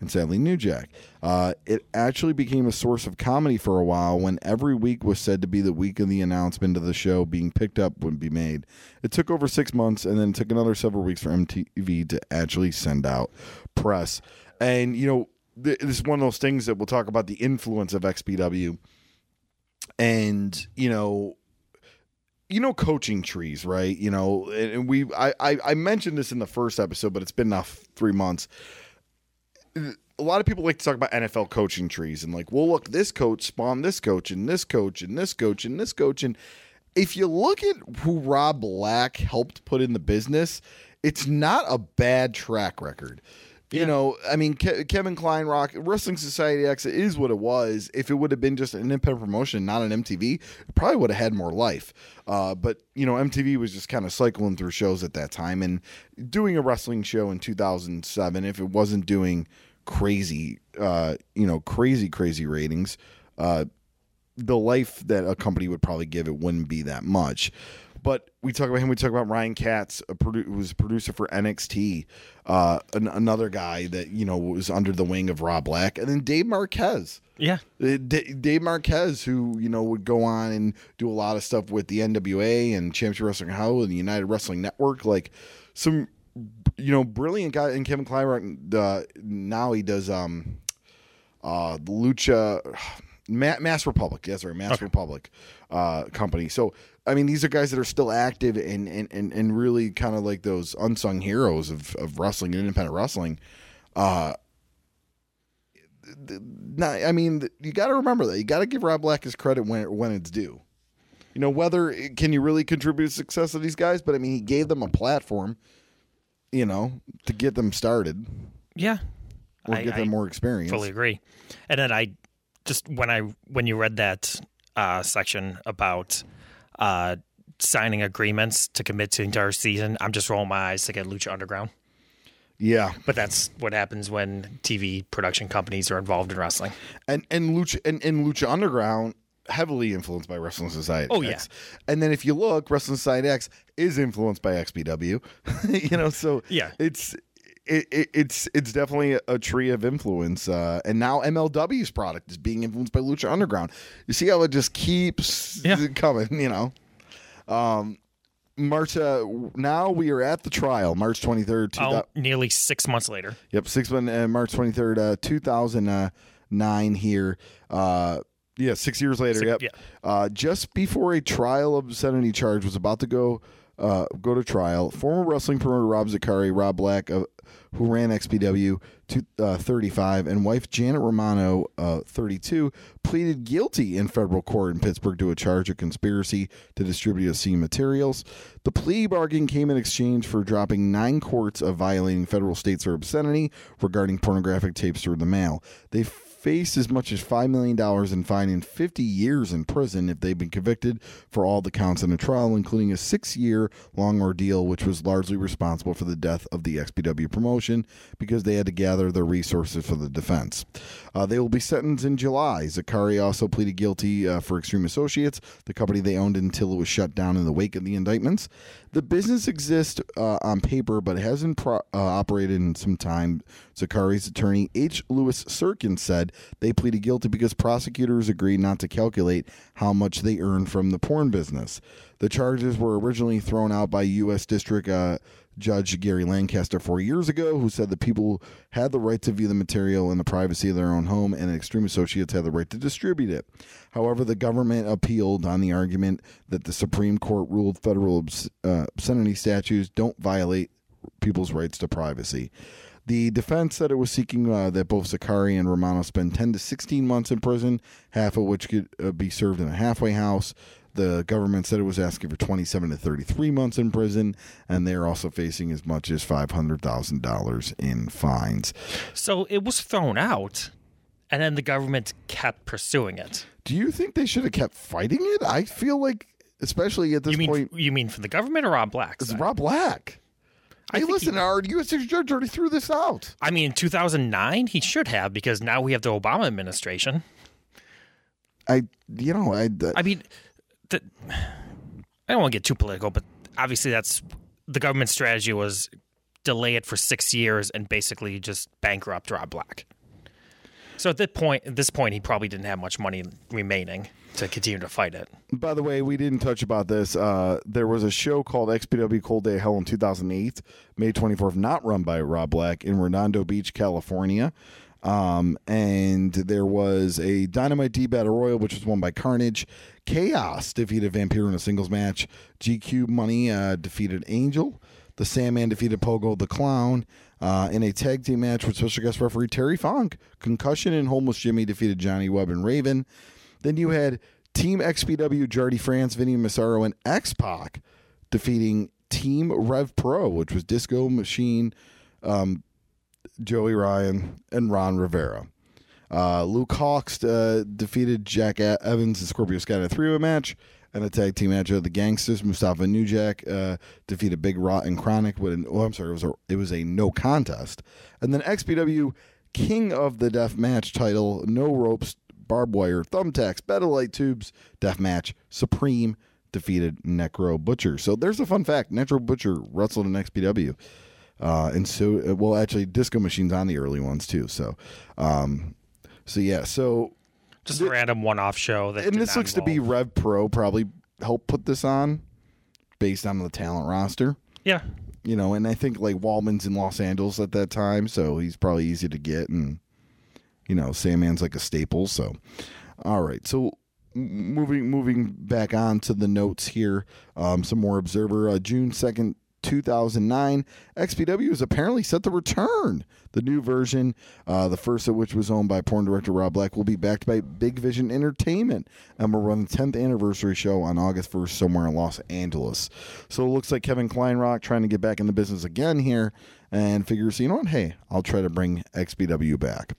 And sadly New Jack. Uh, it actually became a source of comedy for a while when every week was said to be the week of the announcement of the show being picked up would be made. It took over six months and then it took another several weeks for MTV to actually send out press. And, you know, th- this is one of those things that we'll talk about the influence of XPW. And, you know, you know coaching trees right you know and we I, I i mentioned this in the first episode but it's been now three months a lot of people like to talk about NFL coaching trees and like, well, look, this coach spawned this coach and this coach and this coach and this coach. And if you look at who Rob Black helped put in the business, it's not a bad track record. You know, I mean, Ke- Kevin Kleinrock Wrestling Society X is what it was. If it would have been just an independent promotion, not an MTV, it probably would have had more life. Uh, but you know, MTV was just kind of cycling through shows at that time, and doing a wrestling show in 2007, if it wasn't doing crazy, uh, you know, crazy, crazy ratings, uh, the life that a company would probably give it wouldn't be that much. But we talk about him. We talk about Ryan Katz, a produ- who was a producer for NXT, uh, an- another guy that you know was under the wing of Rob Black, and then Dave Marquez. Yeah. Uh, D- Dave Marquez, who you know would go on and do a lot of stuff with the NWA and Championship Wrestling Hell and the United Wrestling Network, like some you know brilliant guy. And Kevin Kleinrock, uh, now he does um uh Lucha Ma- Masked Republic. yes, right, Masked Republic uh, company. So I mean, these are guys that are still active and and and, and really kind of like those unsung heroes of of wrestling and independent wrestling. Uh, not, I mean, you got to remember that you got to give Rob Black his credit when when it's due. You know, whether can you really contribute to the success of these guys, but I mean, he gave them a platform, you know, to get them started Yeah. or I- get I them more experience. Fully agree. And then I just when I when you read that uh, section about uh, signing agreements to commit to the entire season, I'm just rolling my eyes to get Lucha Underground. Yeah, But that's what happens when TV production companies are involved in wrestling. and and Lucha and, and Lucha Underground heavily influenced by Wrestling Society. Oh, yeah. And then if you look, Wrestling Society X is influenced by XPW. you know, so Yeah. it's. It, it, it's it's definitely a, tree of influence, uh, and now MLW's product is being influenced by Lucha Underground. You see how it just keeps Yeah. coming, you know. Um, March. Uh, now we are at the trial, March twenty third. Oh, nearly six months later. Yep, six one uh, March twenty third, uh, two thousand nine. Here, uh, yeah, six years later. Six- yep, yeah. uh, just before a trial of obscenity charge was about to go uh, go to trial, former wrestling promoter Rob Zicari, Rob Black, uh, who ran XPW to uh, thirty five, and wife Janet Romano, uh, thirty two, pleaded guilty in federal court in Pittsburgh to a charge of conspiracy to distribute obscene materials. The plea bargain came in exchange for dropping nine courts of violating federal states or obscenity regarding pornographic tapes through the mail. They face as much as $5 million in fine and 50 years in prison if they've been convicted for all the counts in a trial, including a six year long ordeal, which was largely responsible for the death of the XPW promotion because they had to gather their resources for the defense. Uh, they will be sentenced in July. Zicari also pleaded guilty uh, for Extreme Associates, the company they owned until it was shut down in the wake of the indictments. The business exists uh, on paper, but hasn't pro- uh, operated in some time. Zicari's attorney, H. Lewis Sirkin, said they pleaded guilty because prosecutors agreed not to calculate how much they earned from the porn business. The charges were originally thrown out by U.S. District uh, Judge Gary Lancaster four years ago, who said the people had the right to view the material in the privacy of their own home, and Extreme Associates had the right to distribute it. However, the government appealed on the argument that the Supreme Court ruled federal obs- uh, obscenity statutes don't violate people's rights to privacy. The defense said it was seeking uh, that both Zicari and Romano spend 10 to 16 months in prison, half of which could uh, be served in a halfway house. The government said it was asking for 27 to 33 months in prison, and they're also facing as much as $500,000 in fines. So it was thrown out, and then the government kept pursuing it. Do you think they should have kept fighting it? I feel like, especially at this You mean point, you mean from the government or Rob Black? it's Rob Black. I Hey, listen, he- our U.S. judge already threw this out. I mean, in 2009, he should have because now we have the Obama administration. I, you know, I, I mean, the, I don't want to get too political, but obviously that's the government strategy was delay it for six years and basically just bankrupt Rob Black. So at this point, at this point, he probably didn't have much money remaining to continue to fight it. By the way, we didn't touch about this. Uh, there was a show called XPW Cold Day Hell in 2008, May 24th, not run by Rob Black, in Redondo Beach, California. Um, and there was a Dynamite D Battle Royal, which was won by Carnage. Chaos defeated Vampiro in a singles match. GQ Money uh, defeated Angel. The Sandman defeated Pogo the Clown uh, in a tag team match with special guest referee Terry Funk. Concussion and Homeless Jimmy defeated Johnny Webb and Raven. Then you had Team XPW, Jardi Frantz, Vinny Massaro, and X Pac defeating Team Rev Pro, which was Disco Machine, um, Joey Ryan, and Ron Rivera. Uh, Luke Hawx uh, defeated Jack Evans and Scorpio Sky in a three way match and a tag team match of the Gangsters. Mustafa Nujak uh, defeated Big Rot and Chronic with an oh I'm sorry it was a, it was a no contest, and then XPW King of the Death Match title, no ropes, barbed wire, thumbtacks, better light tubes, death match, Supreme defeated Necro Butcher. So there's a fun fact: Necro Butcher wrestled in XPW. Uh, and so, well, actually, Disco Machine's on the early ones too. So, um, so yeah, so just a random one-off show that. And this looks involve. to be Rev Pro probably helped put this on, based on the talent roster. Yeah, You know, and I think like Waltman's in Los Angeles at that time, so he's probably easy to get, and you know, Sandman's like a staple. So, all right, so moving moving back on to the notes here, um, some more Observer. Uh, June second, two thousand nine, XPW is apparently set to return. The new version, uh, the first of which was owned by porn director Rob Black, will be backed by Big Vision Entertainment and will run the 10th anniversary show on August 1st somewhere in Los Angeles. So it looks like Kevin Kleinrock trying to get back in the business again here and figures, you know what, hey, I'll try to bring XPW back.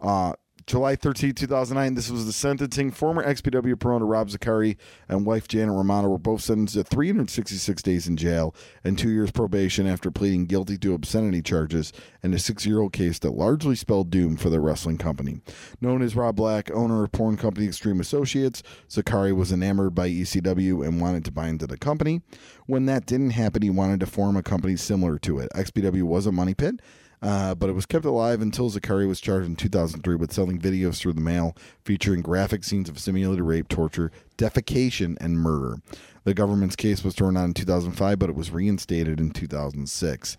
Uh, July 13, 2009, this was the sentencing. Former XPW promoter Rob Zicari and wife Janet Romano were both sentenced to 366 days in jail and two years probation after pleading guilty to obscenity charges in a six year old case that largely spelled doom for their wrestling company. Known as Rob Black, owner of porn company Extreme Associates, Zicari was enamored by ECW and wanted to buy into the company. When that didn't happen, he wanted to form a company similar to it. XPW was a money pit. Uh, but it was kept alive until Zicari was charged in 2003 with selling videos through the mail featuring graphic scenes of simulated rape, torture, defecation, and murder. The government's case was thrown out in 2005, but it was reinstated in 2006.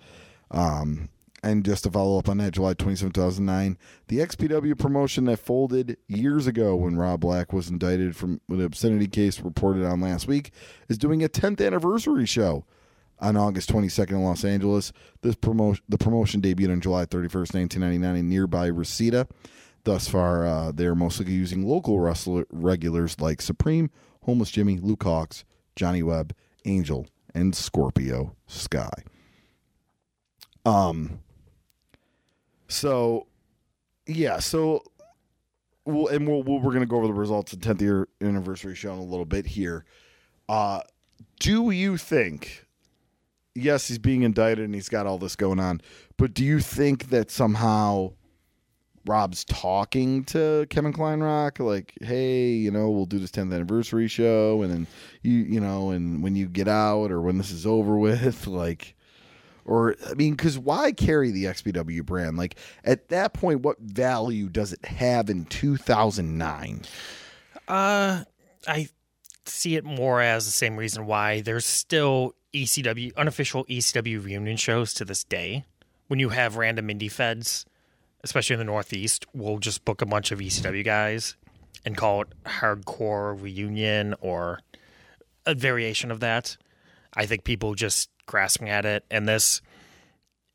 Um, and just to follow up on that, July 27, 2009, the XPW promotion that folded years ago when Rob Black was indicted from an obscenity case reported on last week is doing a 10th anniversary show on August 22nd in Los Angeles. This promotion, the promotion debuted on July 31st, 1999, in nearby Reseda. Thus far, uh, they're mostly using local wrestler regulars like Supreme, Homeless Jimmy, Luke Hawx, Johnny Webb, Angel, and Scorpio Sky. Um. So, yeah. So, we'll, and we'll, we'll we're gonna go over the results of 10th year anniversary show in a little bit here. Uh, do you think? Yes, he's being indicted and he's got all this going on, but do you think that somehow Rob's talking to Kevin Kleinrock, like, "Hey, you know, we'll do this 10th anniversary show, and then you, you know, and when you get out or when this is over with, like." Or I mean, because why carry the XPW brand? Like at that point, what value does it have in 2009? Uh, I see it more as the same reason why there's still ECW unofficial ECW reunion shows to this day. When you have random indie feds, especially in the Northeast, we'll just book a bunch of ECW guys and call it hardcore reunion or a variation of that. I think people just grasping at it, and this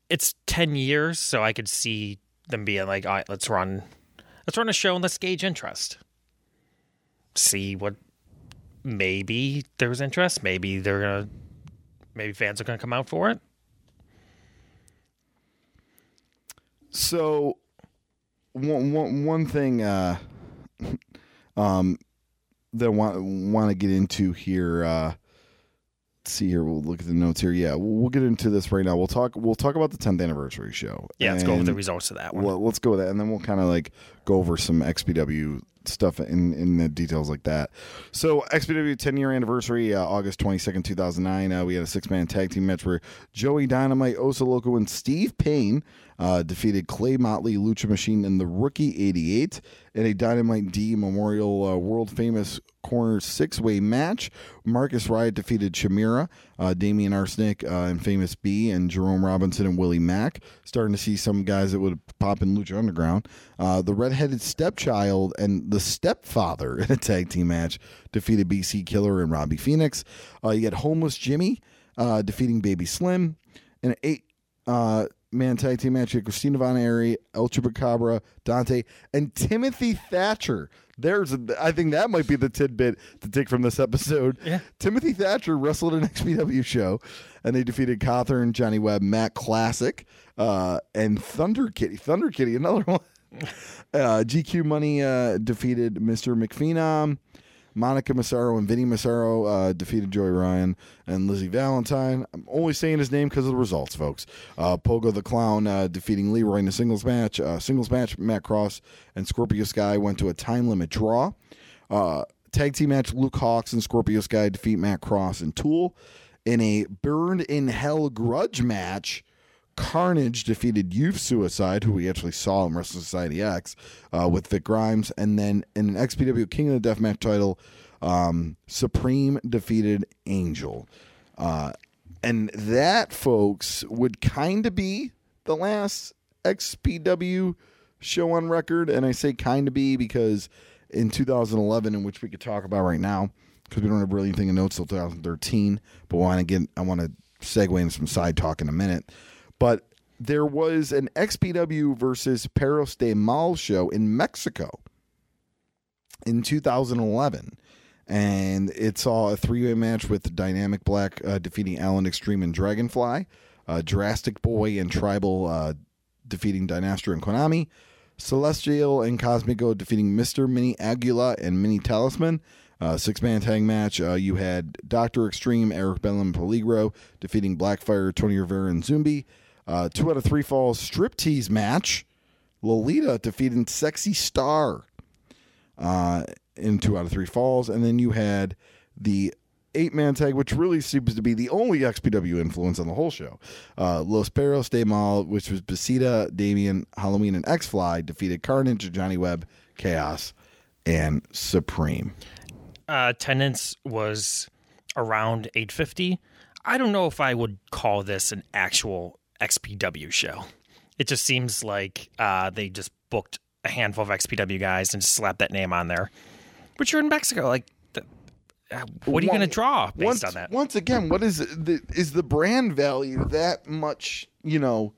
it's ten years, so I could see them being like, "All right, let's run, let's run a show and let's gauge interest." see what maybe there's interest maybe they're gonna maybe fans are gonna come out for it So, one, one, one thing uh, um, that I want, want to get into here. Uh, let's see here. We'll look at the notes here. Yeah, we'll, we'll get into this right now. We'll talk. We'll talk about the 10th anniversary show. yeah let's go over the results of that one well, let's go with that, and then we'll kind of like go over some XPW stuff in in the details like that. So XPW 10 year anniversary, uh, August 22nd, 2009. Uh, we had a six man tag team match where Joey Dynamite, Osa Loco, and Steve Payne uh, defeated Clay Motley, Lucha Machine, and the Rookie 88 in a Dynamite D Memorial uh, World Famous Corner six way match. Marcus Riot defeated Chimera, uh, Damian Arsenic, uh, and Famous B, and Jerome Robinson and Willie Mack. Starting to see some guys that would pop in Lucha Underground. Uh, the redheaded stepchild and the stepfather in a tag team match defeated BC Killer and Robbie Phoenix. Uh, you got Homeless Jimmy. uh, defeating Baby Slim. In an eight uh, man tag team match, you Christina Von Eerie, El Chupacabra, Dante, and Timothy Thatcher. There's, a, I think that might be the tidbit to take from this episode. Yeah. Timothy Thatcher wrestled an XPW show, and they defeated Cawthorn, Johnny Webb, Matt Classic, uh, and Thunder Kitty. Thunder Kitty, another one. Uh, GQ Money uh, defeated Mr. McPhenom. Monica Massaro and Vinny Massaro uh, defeated Joey Ryan and Lizzie Valentine. I'm only saying his name because of the results, folks. Uh, Pogo the Clown uh, defeating Leroy in a singles match. Uh, singles match, Matt Cross and Scorpio Sky went to a time limit draw. Uh, tag team match, Luke Hawx and Scorpio Sky defeat Matt Cross and Tool. In a Burned in Hell grudge match, Carnage defeated Youth Suicide, who we actually saw in Wrestling Society X uh, with Vic Grimes. And then in an XPW King of the Deathmatch title, um, Supreme defeated Angel. Uh, and that, folks, would kind of be the last XPW show on record. And I say kind of be because in 2011, in which we could talk about right now, because we don't have really anything in notes till 2013, but want to get, I want to segue into some side talk in a minute. But there was an XPW versus Perros de Mal show in Mexico in 2011. And it saw a three way match with Dynamic Black uh, defeating Alan Extreme and Dragonfly, uh, Drastic Boy and Tribal uh, defeating Dynastra and Konami, Celestial and Cosmico defeating Mr. Mini Aguila and Mini Talisman. Uh, six man tag match. Uh, you had Doctor Extreme, Eric Bellum, Peligro defeating Blackfire, Tony Rivera, and Zumbi. Uh, two out of three falls striptease match. Lolita defeating Sexy Star uh, in two out of three falls. And then you had the eight man tag, which really seems to be the only XPW influence on the whole show. Uh, Los Perros de Mal, which was Bestia, Damien, Halloween, and X Fly, defeated Carnage, Johnny Webb, Chaos, and Supreme. uh, attendance was around 850. I don't know if I would call this an actual XPW show. It just seems like uh, they just booked a handful of XPW guys and just slapped that name on there. But you're in Mexico, like, uh, what are you going to draw based once, on that? Once again, what is the is the brand value that much? You know,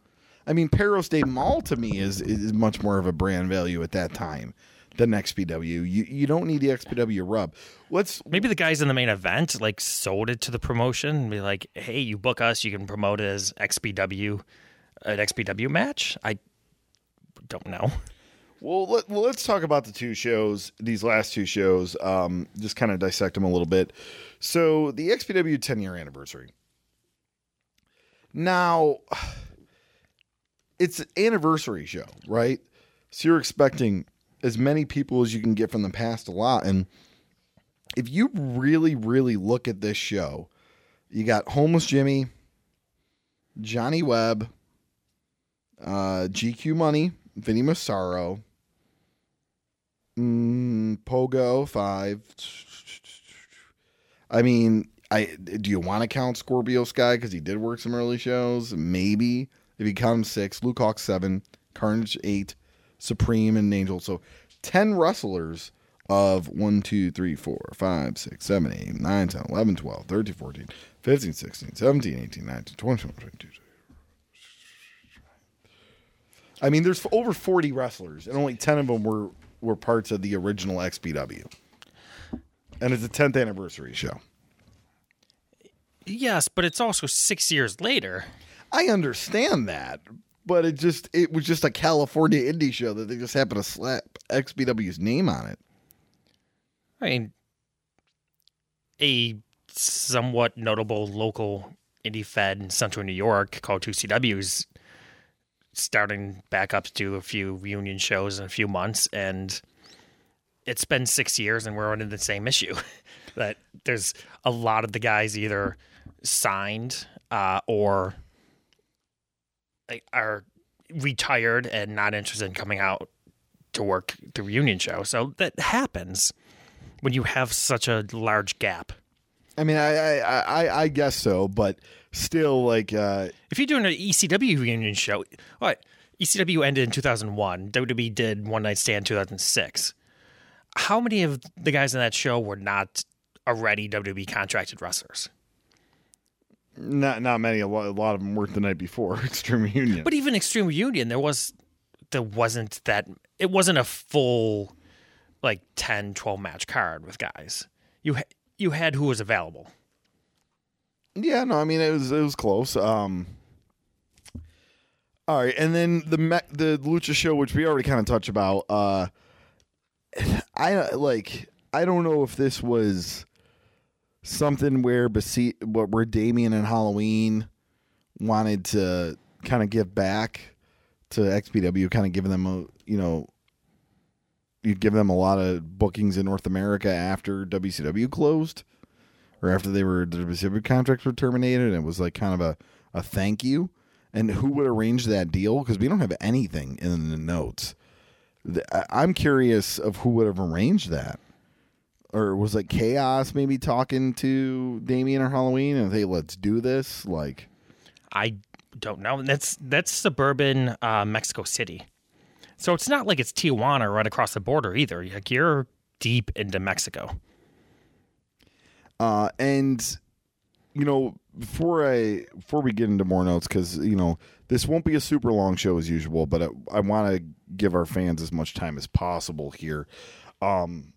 I mean, Perros de Mal to me is is much more of a brand value at that time than XPW. You you don't need the XPW rub. Let's Maybe the guys in the main event like sold it to the promotion and be like, "Hey, you book us, you can promote it as XPW, an XPW match." I don't know. Well, let, well, let's talk about the two shows, these last two shows, um, just kind of dissect them a little bit. So, the XPW 10 year anniversary. Now, it's an anniversary show, right? So, you're expecting as many people as you can get from the past a lot. And if you really, really look at this show, you got Homeless Jimmy, Johnny Webb, uh, GQ Money, Vinny Massaro, mm, Pogo five. I mean, I do you want to count Scorpio Sky because he did work some early shows? Maybe if you count him six, Luke Hawk seven, Carnage eight, Supreme and Angel. So ten wrestlers of 1, 2, 3, 4, 5, 6, 7, 8, 9, 10, 11, 12, 13, 14, 15, 16, 17, 18, 19, 20, 21, 22. I mean, there's over 40 wrestlers, and only 10 of them were, were parts of the original XPW. And it's a 10th anniversary show. Yes, but it's also six years later. I understand that, but it just it was just a California indie show that they just happened to slap XPW's name on it. I mean, a somewhat notable local indie fed in central New York called 2CW is starting back up to a few reunion shows in a few months. And it's been six years and we're on the same issue. that there's a lot of the guys either signed uh, or like, are retired and not interested in coming out to work the reunion show. So that happens when you have such a large gap. I mean, I I, I, I guess so, but still, like, uh, If you're doing an ECW reunion show, what ECW ended in 2001, WWE did One Night Stand 2006. How many of the guys in that show were not already WWE contracted wrestlers? Not not many. A lot, a lot of them worked the night before Extreme Union. But even Extreme Union, there was there wasn't that it wasn't a full like 10, 12 match card with guys. You ha- you had who was available. Yeah, no, I mean it was it was close. Um, all right, and then the Me- the Lucha show, which we already kind of touched about. Uh, I like I don't know if this was something where Basi- where Damien and Halloween wanted to kind of give back to XPW, kind of giving them a you know you give them a lot of bookings in North America after WCW closed or after they were the WCW contracts were terminated, and it was like kind of a, a thank you. And who would arrange that deal? Because we don't have anything in the notes. I'm curious of who would have arranged that. Or was like Chaos maybe talking to Damien or Halloween and hey, let's do this? Like, I don't know. That's that's suburban uh, Mexico City, so it's not like it's Tijuana right across the border either. Like you're deep into Mexico. Uh, and you know, before I before we get into more notes, because you know this won't be a super long show as usual, but I, I want to give our fans as much time as possible here. Um,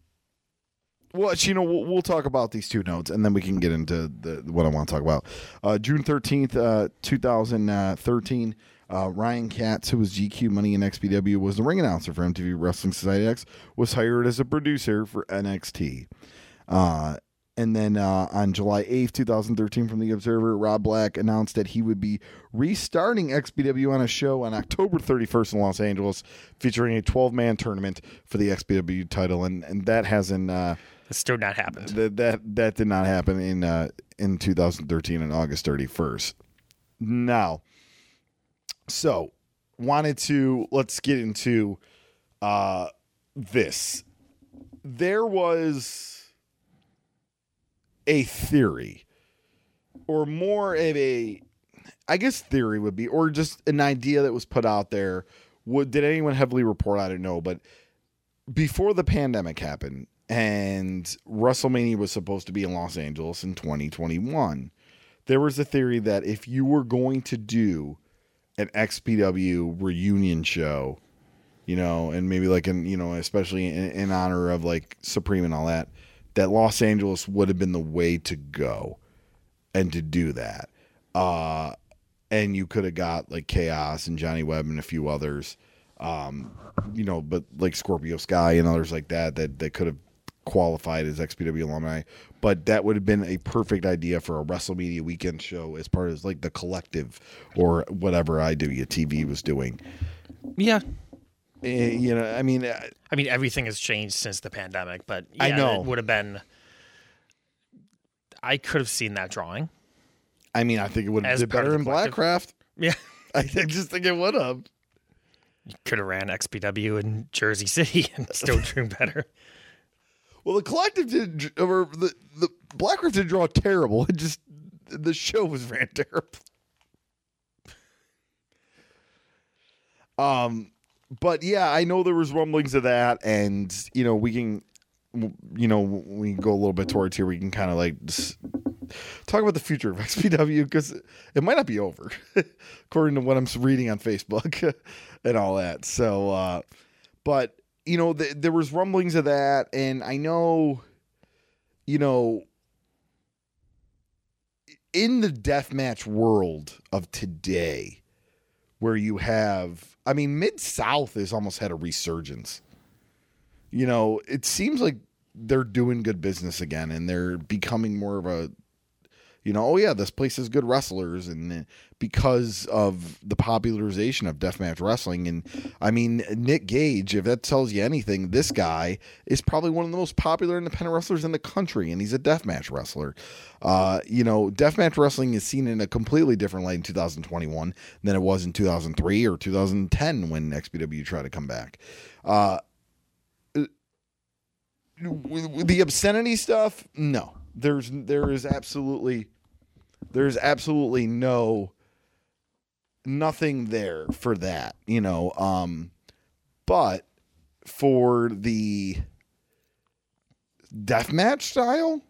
well, you know, we'll, talk about these two notes, and then we can get into the what I want to talk about. Uh, June thirteenth, uh, two thousand thirteen. Uh, Ryan Katz, who was GQ Money and XPW, was the ring announcer for MTV Wrestling Society X, was hired as a producer for NXT. Uh, and then uh, on July 8th, 2013, from The Observer, Rob Black announced that he would be restarting XPW on a show on October 31st in Los Angeles, featuring a 12 man tournament for the XPW title. And, and that hasn't. Uh, Still not happened. that that that did not happen in uh, in 2013 on August 31st. Now, so wanted to let's get into uh, this. There was a theory, or more of a, I guess theory would be, or just an idea that was put out there. Would did anyone heavily report? I don't know, but before the pandemic happened and WrestleMania was supposed to be in Los Angeles in 2021, there was a theory that if you were going to do an XPW reunion show, you know, and maybe like in, you know, especially in, in honor of like Supreme and all that, that Los Angeles would have been the way to go and to do that. Uh, and you could have got like Chaos and Johnny Webb and a few others, um, you know, but like Scorpio Sky and others like that that that could have qualified as XPW alumni. But that would have been a perfect idea for a WrestleMania weekend show as part of like the collective or whatever IWTV was doing. Yeah, Eh, you know, I mean, uh, I mean everything has changed since the pandemic, but yeah, I know. it would have been. I could have seen that drawing. I mean, I think it would have As did better in. Blackcraft. Yeah, I just think it would have. You could have ran XPW in Jersey City and still drew better. Well, the collective did, or the the Blackcraft did draw terrible. It just the show was ran terrible. Um, but yeah, I know there was rumblings of that, and you know we can, you know, we go a little bit towards here. We can kind of like talk about the future of XPW because it might not be over, according to what I'm reading on Facebook and all that. So, uh, but you know, th- there was rumblings of that, and I know, you know, in the deathmatch world of today, where you have, I mean, Mid South has almost had a resurgence. You know, it seems like they're doing good business again, and they're becoming more of a you know, oh yeah, this place has good wrestlers, and because of the popularization of deathmatch wrestling, and I mean Nick Gage, if that tells you anything, this guy is probably one of the most popular independent wrestlers in the country, and he's a deathmatch wrestler. Uh, you know, deathmatch wrestling is seen in a completely different light in 2021 than it was in 2003 or 2010 when XPW tried to come back. Uh, the obscenity stuff, no, there's there is absolutely there's absolutely no nothing there for that, you know. Um, but for the deathmatch style,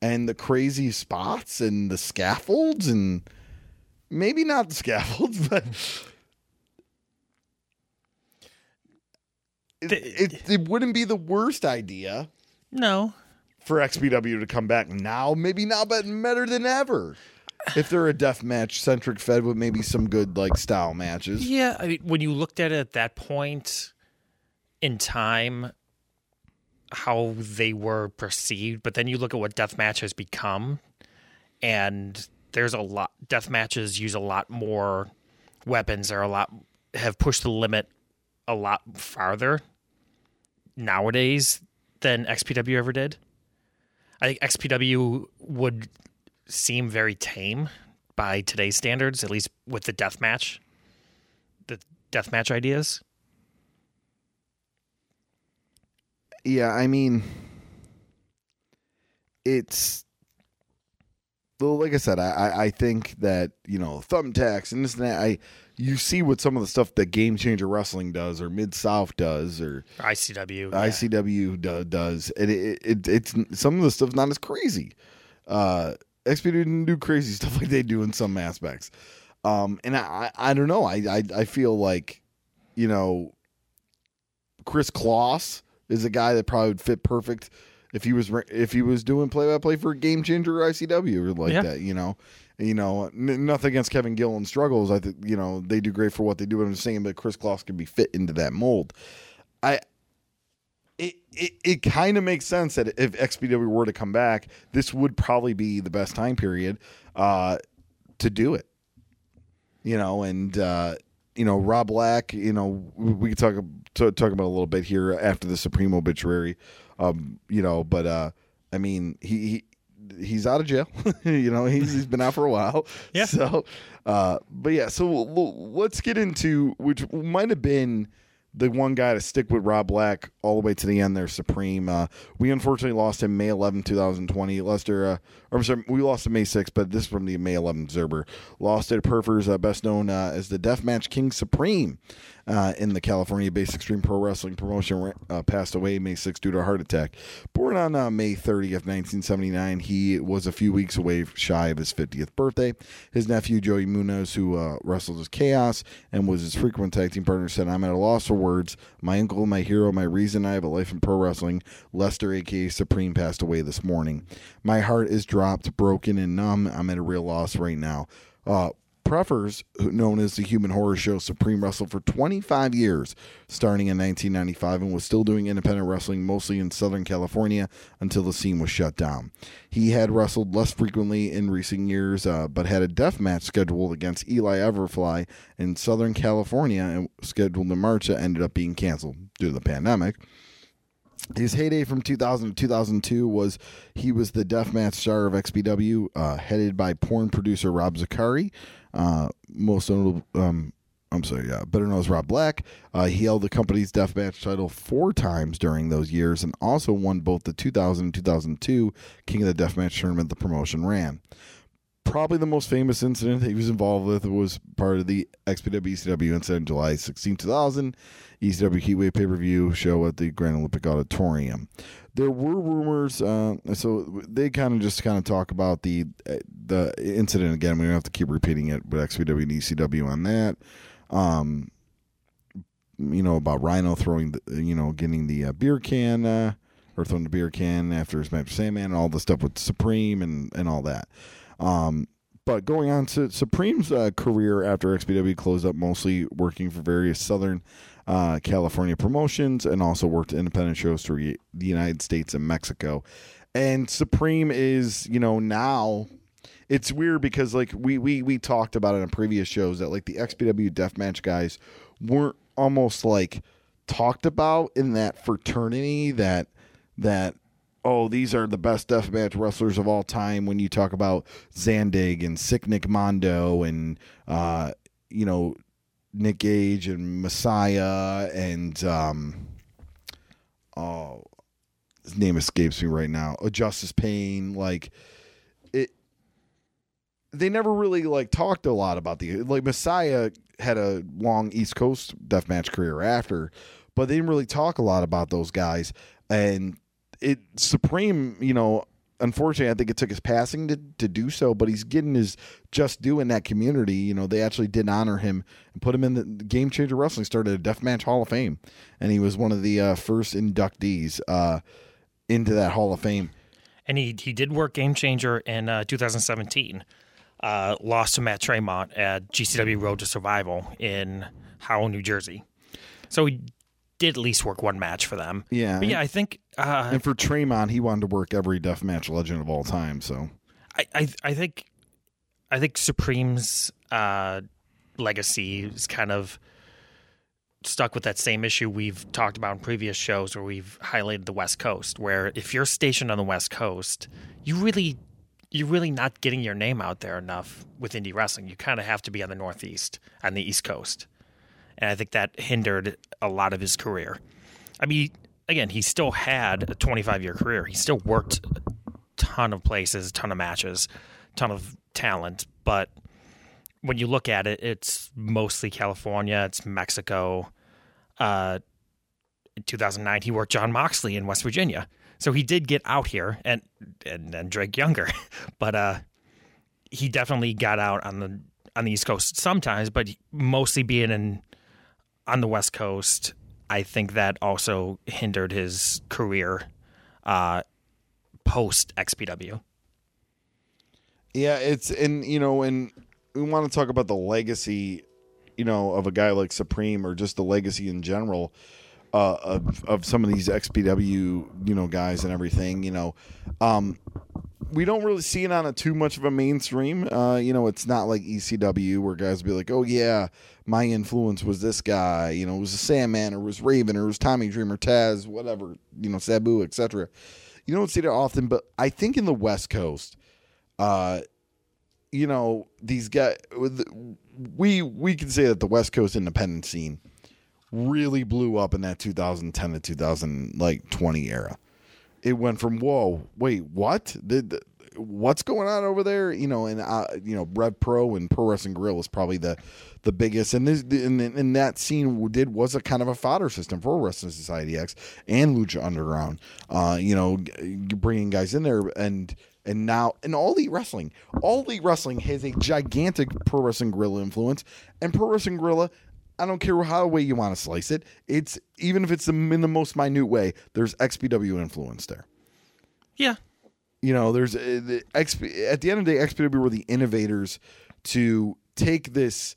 and the crazy spots and the scaffolds and maybe not the scaffolds, but it, it, it wouldn't be the worst idea No, for XPW to come back now. Maybe now, but better than ever. If they're a death match centric fed with maybe some good like style matches. Yeah, I mean, when you looked at it at that point in time, how they were perceived, but then you look at what death match has become, and there's a lot. Death matches use a lot more weapons. Are a lot have pushed the limit a lot farther nowadays than XPW ever did. I think XPW would seem very tame by today's standards, at least with the death match the deathmatch ideas. Yeah, I mean, it's well, like I said, I, I I think that you know thumbtacks and this and that. I you see what some of the stuff that Game Changer Wrestling does, or Mid South does, or ICW. yeah. ICW do, does. And it, it, it's some of the stuff's not as crazy. Uh, XP didn't do crazy stuff like they do in some aspects. Um, and I, I, I don't know. I, I, I feel like, you know, Chris Kloss is a guy that probably would fit perfect if he was if he was doing play by play for Game Changer or ICW or like Yeah. that. You know, you know, n- nothing against Kevin gillan struggles. I think you know they do great for what they do. But I'm just saying that Chris Kloss can be fit into that mold. I it it, it kind of makes sense that if XPW were to come back, this would probably be the best time period uh, to do it. You know, and uh, you know Rob Black. You know, we, could talk talk about a little bit here after the Supreme obituary. Um, you know, but uh, I mean, he. he He's out of jail, you know. He's he's been out for a while. Yeah. So, uh, but yeah. So let's get into which might have been the one guy to stick with Rob Black all the way to the end there, Supreme. Uh, we unfortunately lost him May 11, 2020. Lester, uh, or I'm sorry, we lost him May 6, but this is from the May 11 Observer. Lost at Perfers, uh, best known uh, as the Deathmatch King Supreme uh, in the California based Extreme Pro Wrestling promotion. Uh, passed away May 6 due to a heart attack. Born on uh, May 30th, 1979, he was a few weeks away shy of his 50th birthday. His nephew, Joey Munoz, who uh, wrestled as Chaos and was his frequent tag team partner, said, I'm at a loss for words. My uncle, my hero, my reason I have a life in pro wrestling, Lester, aka Supreme, passed away this morning. My heart is dropped, broken, and numb. I'm at a real loss right now. Uh, Prefers, known as the Human Horror Show, Supreme wrestled for 25 years, starting in 1995, and was still doing independent wrestling mostly in Southern California until the scene was shut down. He had wrestled less frequently in recent years, uh, but had a death match scheduled against Eli Everfly in Southern California and scheduled in March that ended up being canceled due to the pandemic. His heyday from 2000 to 2002 was he was the deathmatch star of XPW, uh, headed by porn producer Rob Zicari. Uh, most notable, um, I'm sorry, yeah, better known as Rob Black. Uh, he held the company's deathmatch title four times during those years and also won both the 2000 and 2002 King of the Deathmatch tournament the promotion ran. Probably the most famous incident he was involved with was part of the XPW ECW incident July 16, 2000, ECW Heatwave pay per view show at the Grand Olympic Auditorium. There were rumors, uh, so they kind of just kind of talk about the uh, the incident again. We don't have to keep repeating it, but XPW and ECW on that. Um, you know about Rhino throwing, the, you know, getting the uh, beer can uh, or throwing the beer can after his match with Sandman, and all the stuff with Supreme and and all that. Um, but going on to Supreme's uh, career after XPW closed up, mostly working for various Southern uh, California promotions, and also worked independent shows through the United States and Mexico. And Supreme is, you know, now it's weird because like we we we talked about it in previous shows that like the XPW deathmatch guys weren't almost like talked about in that fraternity that that oh these are the best deathmatch wrestlers of all time when you talk about Zandig and Sick Nick Mondo and uh you know Nick Gage and Messiah and um oh his name escapes me right now. Oh, Justice Pain like they never really like talked a lot about the like Messiah had a long East Coast deathmatch career after, but they didn't really talk a lot about those guys. And it Supreme, you know, unfortunately, I think it took his passing to, to do so, but he's getting his just due in that community. You know, they actually did honor him and put him in the Game Changer Wrestling, started a Deathmatch Hall of Fame, and he was one of the uh, first inductees uh, into that Hall of Fame. And he he did work Game Changer in uh, 2017. Uh, lost to Matt Tremont at GCW Road to Survival in Howell, New Jersey. So he did at least work one match for them. Yeah. But yeah, I think uh, And for Tremont, he wanted to work every Deathmatch legend of all time. So I, I I think I think Supreme's uh, legacy is kind of stuck with that same issue we've talked about in previous shows where we've highlighted the West Coast, where if you're stationed on the West Coast, you really you're really not getting your name out there enough with indie wrestling. You kind of have to be on the Northeast, on the East Coast. And I think that hindered a lot of his career. I mean, again, he still had a 25 year career. He still worked a ton of places, a ton of matches, a ton of talent. But when you look at it, it's mostly California, it's Mexico. Uh, in 2009, he worked Jon Moxley in West Virginia. So he did get out here and and, and Drake Younger, but uh, he definitely got out on the on the East Coast sometimes, but mostly being in on the West Coast, I think that also hindered his career uh, post XPW. Yeah, it's and you know, and we want to talk about the legacy, you know, of a guy like Supreme or just the legacy in general uh, of of some of these XPW, you know, guys and everything. You know, um, we don't really see it on a too much of a mainstream. Uh, you know, it's not like ECW where guys be like, "Oh yeah, my influence was this guy." You know, it was the Sandman or it was Raven or it was Tommy Dreamer, Taz, whatever. You know, Sabu, etc. You don't see that often, but I think in the West Coast, uh, you know, these guys, we we can say that the West Coast independent scene really blew up in that 2010 to 2000 like 20 era. It went from whoa, wait, what? Did what's going on over there? You know, and uh, you know, Rev Pro and Pro Wrestling Guerrilla was probably the the biggest. And this and, and that scene did was a kind of a fodder system for Wrestling Society X and Lucha Underground. Uh, you know, bringing guys in there and and now in all elite wrestling, all elite wrestling has a gigantic pro wrestling guerrilla influence, and pro wrestling guerrilla. I don't care how way you want to slice it. It's even if it's in the most minute way. There's XPW influence there. Yeah, You know, there's uh, the XP, at the end of the day, XPW were the innovators to take this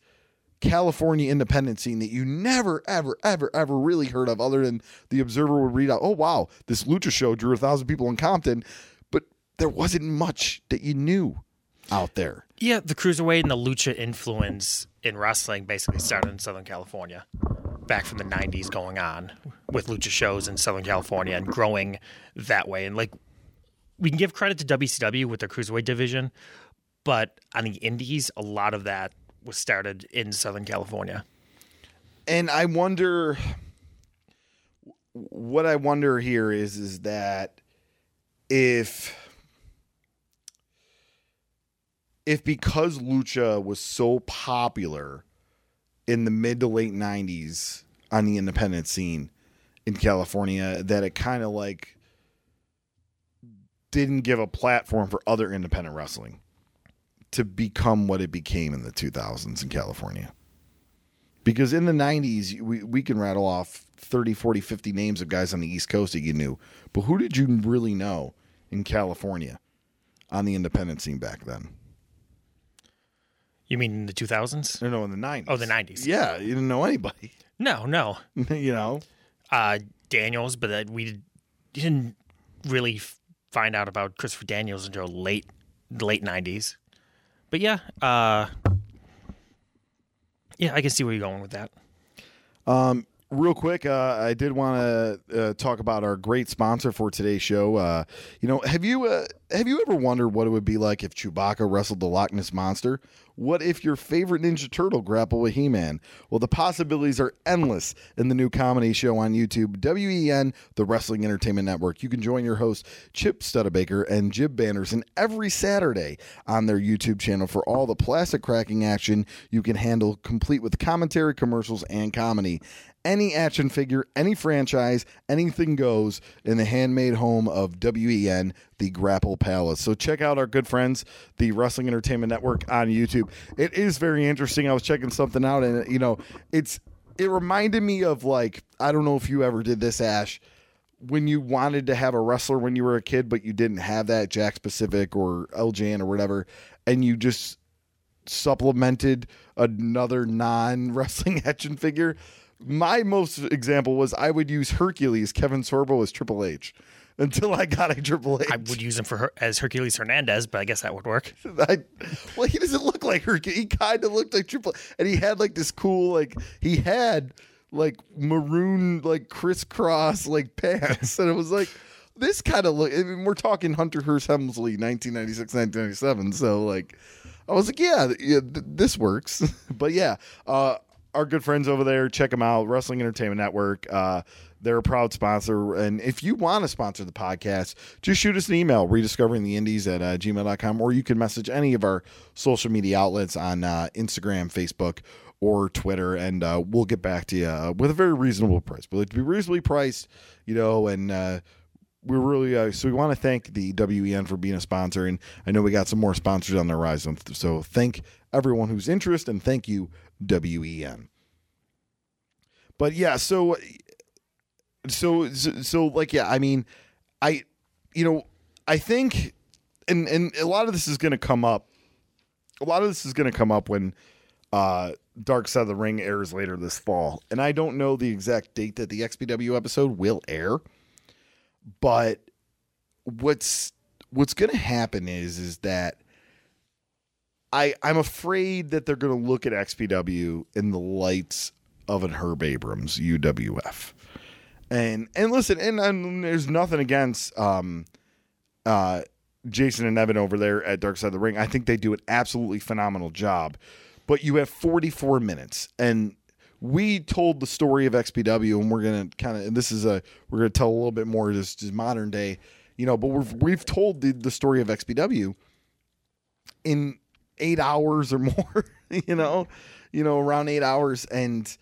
California independent scene that you never, ever, ever, ever really heard of, other than the Observer would read out, "Oh wow, this lucha show drew a thousand people in Compton," but there wasn't much that you knew out there. Yeah. The cruiserweight and the lucha influence in wrestling basically started in Southern California, back from the '90s, going on with lucha shows in Southern California and growing that way. And like, we can give credit to WCW with their cruiserweight division, but on the indies, a lot of that was started in Southern California. and I wonder what I wonder here is is that if if because lucha was so popular in the mid to late 90s on the independent scene in California that it kind of like didn't give a platform for other independent wrestling to become what it became in the 2000s in California. Because in the 90s we, we can rattle off 30 40 50 names of guys on the east coast that you knew but who did you really know in california on the independent scene back then You mean in the 2000s? no no in the 90s Oh, the 90s. yeah you didn't know anybody No, no. you know uh, Daniels, but that we didn't really f- find out about Christopher Daniels until late late nineties. But yeah, uh, yeah, I can see where you're going with that. Um, real quick, uh, I did want to uh, talk about our great sponsor for today's show. Uh, you know, have you uh, have you ever wondered what it would be like if Chewbacca wrestled the Loch Ness monster? What if your favorite Ninja Turtle grappled with He Man? Well, the possibilities are endless in the new comedy show on YouTube, WEN, the Wrestling Entertainment Network. You can join your host, Chip Studebaker and Jib Banderson every Saturday on their YouTube channel for all the plastic cracking action you can handle, complete with commentary, commercials, and comedy any action figure, any franchise, anything goes in the handmade home of WEN, the Grapple Palace. So check out our good friends, the Wrestling Entertainment Network on YouTube. It is very interesting. I was checking something out and you know, it's it reminded me of like I don't know if you ever did this Ash when you wanted to have a wrestler when you were a kid but you didn't have that Jakks Pacific or LJN or whatever and you just supplemented another non-wrestling action figure my most example was I would use Hercules, Kevin Sorbo as Triple H until I got a Triple H. I would use him for her as Hercules Hernandez, but I guess that would work. I, well, he doesn't look like Hercules. He kind of looked like Triple, and he had like this cool, like he had like maroon, like crisscross, like pants, and it was like this kind of look. I mean, we're talking Hunter Hearst Helmsley, 1996, 1997. So like, I was like, yeah, yeah th- this works. but yeah, uh, our good friends over there, check them out. Wrestling Entertainment Network. Uh, they're a proud sponsor. And if you want to sponsor the podcast, just shoot us an email, rediscovering the indies at uh, gmail.com, or you can message any of our social media outlets on uh, Instagram, Facebook, or Twitter, and uh, we'll get back to you uh, with a very reasonable price. But to be reasonably priced, you know, and uh, we're really uh, so we want to thank the WEN for being a sponsor, and I know we got some more sponsors on the horizon. So thank everyone who's interested, and thank you WEN. But yeah, so so so, like yeah, I mean, I you know, I think and and a lot of this is going to come up a lot of this is going to come up when uh Dark Side of the Ring airs later this fall. And I don't know the exact date that the XPW episode will air, but what's what's going to happen is is that I I'm afraid that they're going to look at XPW in the lights of an Herb Abrams UWF. And and listen, and, and there's nothing against um uh Jason and Evan over there at Dark Side of the Ring. I think they do an absolutely phenomenal job. But you have 44 minutes and we told the story of XPW and we're to kind of and this is a we're to tell a little bit more just, just modern day, you know, but we've we've told the, the story of XPW in 8 hours or more, you know, you know, around 8 hours and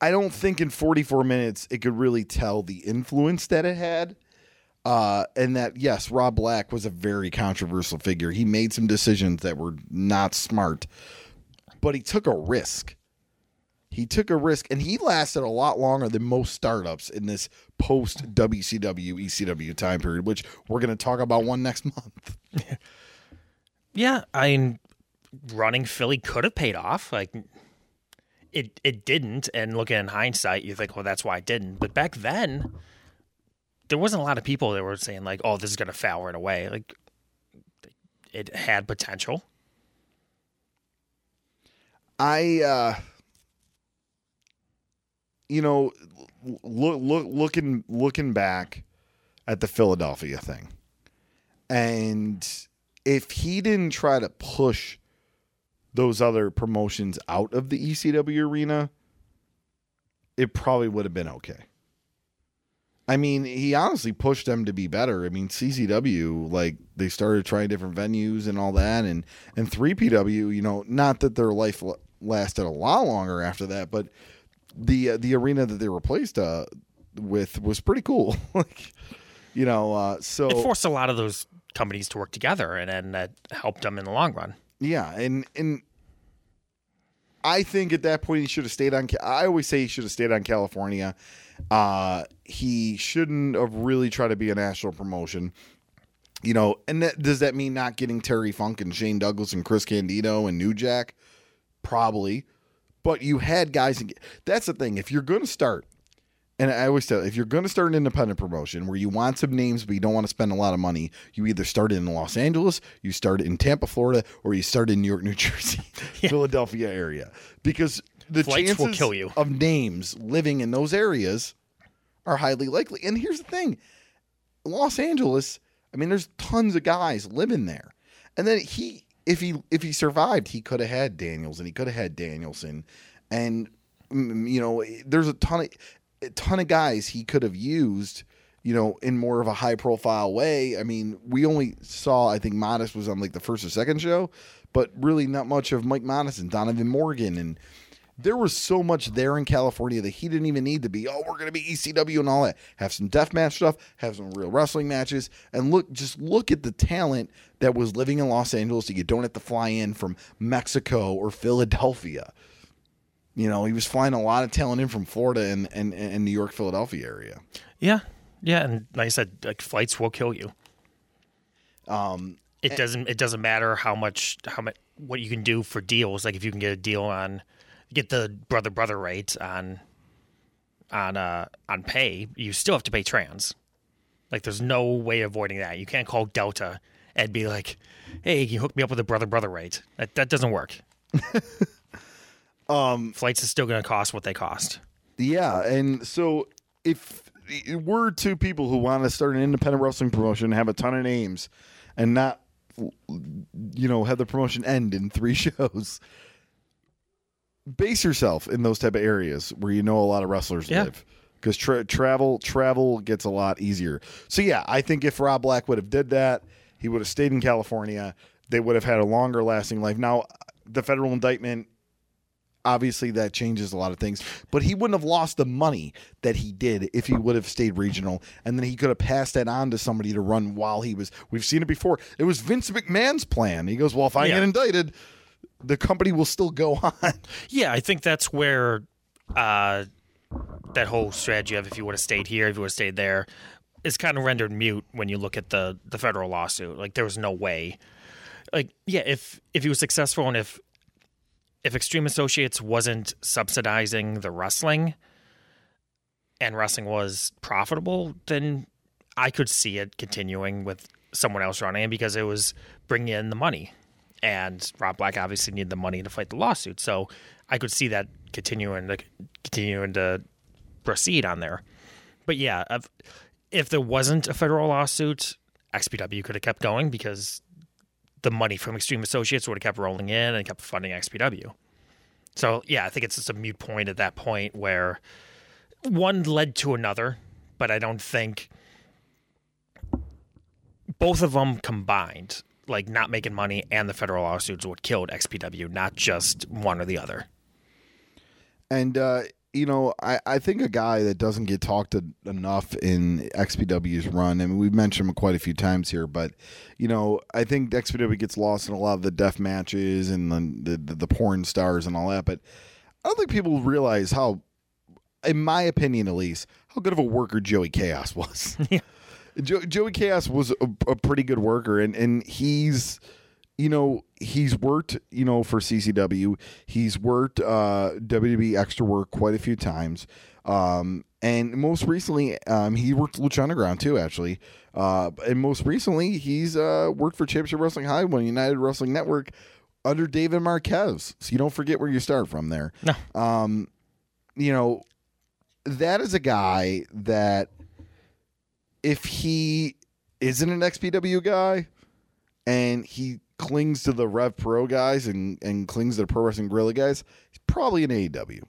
I don't think in 44 minutes it could really tell the influence that it had. Uh, and that, yes, Rob Black was a very controversial figure. He made some decisions that were not smart, but he took a risk. He took a risk and he lasted a lot longer than most startups in this post WCW, ECW time period, which we're going to talk about one next month. Yeah, I mean, running Philly could have paid off. Like, it it didn't. And looking in hindsight, you think, well, that's why it didn't. But back then, there wasn't a lot of people that were saying like, "Oh, this is going to foul right away." Like, it had potential. I, uh, you know, look, look, looking, looking back at the Philadelphia thing, and if he didn't try to push those other promotions out of the ECW arena, it probably would have been okay. I mean, he honestly pushed them to be better. I mean, CZW, like they started trying different venues and all that, and and three PW, you know, not that their life lasted a lot longer after that, but the uh, the arena that they replaced uh, with was pretty cool. like, you know, uh, so it forced a lot of those companies to work together, and then that helped them in the long run. Yeah, and and I think at that point he should have stayed on. I always say he should have stayed on California. Uh, he shouldn't have really tried to be a national promotion. You know, and that, does that mean not getting Terry Funk and Shane Douglas and Chris Candido and New Jack? Probably, but you had guys. That's the thing. If you're going to start, and I always tell, if you're going to start an independent promotion where you want some names but you don't want to spend a lot of money, you either start in Los Angeles, you start in Tampa, Florida, or you start in New York, New Jersey, yeah. Philadelphia area, because the Flights chances will kill you. of names living in those areas are highly likely. And here's the thing: Los Angeles. I mean, there's tons of guys living there, and then he if he if he survived, he could have had Daniels and he could have had Danielson, and mm, you know, there's a ton of a ton of guys he could have used. You know, in more of a high profile way. I mean, we only saw I think Modest was on like the first or second show, but really not much of Mike Modest and Donovan Morgan and there was so much there in California that he didn't even need to be, oh, we're going to be ECW and all that. Have some death match stuff, have some real wrestling matches, and look, just look at the talent that was living in Los Angeles that you don't have to fly in from Mexico or Philadelphia. You know, he was flying a lot of talent in from Florida and, and, and New York, Philadelphia area. Yeah, yeah, and like I said, like flights will kill you. Um, it doesn't. It doesn't matter how much how much what you can do for deals. Like if you can get a deal on get the brother brother rate on on uh on pay, you still have to pay trans. Like there's no way avoiding that. You can't call Delta and be like, "Hey, can you hook me up with a brother brother rate?" That that doesn't work. um, flights is still going to cost what they cost. Yeah, and so if we're two people who want to start an independent wrestling promotion, have a ton of names, and not, you know, have the promotion end in three shows, base yourself in those type of areas where you know a lot of wrestlers Yeah. live because tra- travel travel gets a lot easier so yeah i think if rob black would have did that he would have stayed in california they would have had a longer lasting life now the federal indictment obviously that changes a lot of things but he wouldn't have lost the money that he did if he would have stayed regional and then he could have passed that on to somebody to run while he was we've seen it before it was vince mcmahon's plan he goes well if i Yeah. get indicted the company will still go on Yeah, I think that's where uh, that whole strategy of if you would have stayed here, if you would have stayed there, is kind of rendered mute when you look at the the federal lawsuit. Like there was no way. Like yeah, if if he was successful and if if Extreme Associates wasn't subsidizing the wrestling and wrestling was profitable, then I could see it continuing with someone else running it because it was bringing in the money. And Rob Black obviously needed the money to fight the lawsuit, so I could see that continuing to continuing to proceed on there. But yeah, if, if there wasn't a federal lawsuit, XPW could have kept going because the money from Extreme Associates would have kept rolling in and kept funding XPW. So yeah, I think it's just a mute point at that point where one led to another, but I don't think both of them combined, like not making money and the federal lawsuits, what killed XPW, not just one or the other. And uh, you know, I, I think a guy that doesn't get talked to enough in XPW's run. I mean, we've mentioned him quite a few times here, but you know, I think XPW gets lost in a lot of the death matches and the the, the porn stars and all that. But I don't think people realize how, in my opinion at least, how good of a worker Joey Chaos was. Yeah. Jo- Joey Chaos was a, a pretty good worker, and and he's you know he's worked you know for CCW. He's worked uh, WWE extra work quite a few times, um, and most recently um, he worked Lucha Underground too. Actually, uh, and most recently he's uh, worked for Championship Wrestling High One United Wrestling Network under David Marquez. So you don't forget where you start from there. No. Um, you know that is a guy that if he isn't an XPW guy and he clings to the Rev Pro guys and, and clings to the Pro Wrestling Guerrilla guys, he's probably an AEW.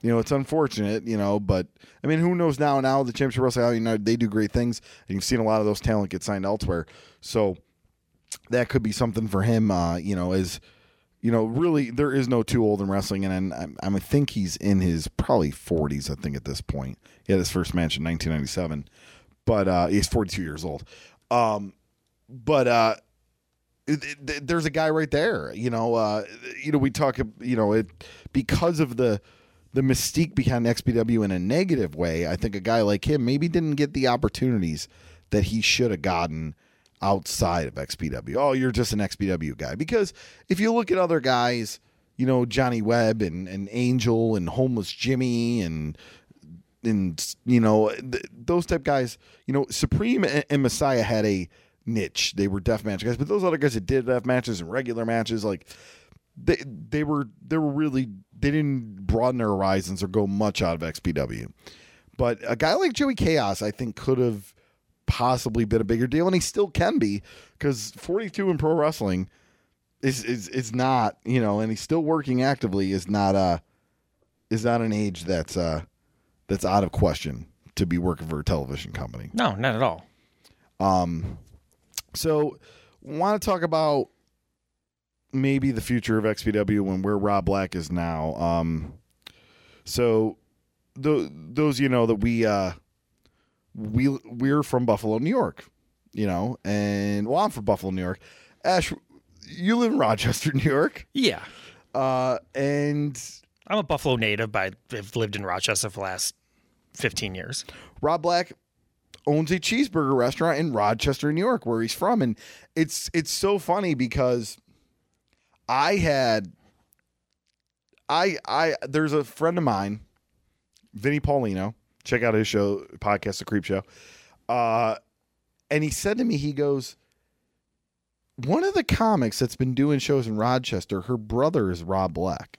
You know, it's unfortunate, you know, but I mean, who knows now? Now the Championship Wrestling United, they do great things, and you've seen a lot of those talent get signed elsewhere. So that could be something for him, uh, you know, as you know, really, there is no too old in wrestling, and I, I think he's in his probably 40s. I think at this point, he had his first match in 1997, but uh, he's 42 years old. Um, but uh, there's a guy right there. You know, uh, you know, we talk, you know, it because of the the mystique behind XPW in a negative way. I think a guy like him maybe didn't get the opportunities that he should have gotten outside of XPW. Oh, you're just an XPW guy. Because if you look at other guys, you know, Johnny Webb and, and Angel and Homeless Jimmy and and you know th- those type guys, you know, Supreme and, and Messiah had a niche. They were death match guys, but those other guys that did death matches and regular matches, like they they were they were really they didn't broaden their horizons or go much out of XPW. But a guy like Joey Chaos, I think, could have possibly been a bigger deal, and he still can be because 42 in pro wrestling is is is not you know, and he's still working actively is not uh is not an age that's uh that's out of question to be working for a television company. No, not at all. So, want to talk about maybe the future of XPW and where Rob Black is now. Um, so, th- those you know that we uh, we we're from Buffalo, New York, you know, and well, I'm from Buffalo, New York. Ash, you live in Rochester, New York, Yeah. uh, and I'm a Buffalo native, but I've lived in Rochester for the last 15 years. Rob Black owns a cheeseburger restaurant in Rochester, New York, where he's from, and it's it's so funny because I had I I there's a friend of mine, Vinny Paulino. Check out his show podcast, The Creep Show. Uh, and he said to me, he goes, one of the comics that's been doing shows in Rochester, her brother is Rob Black.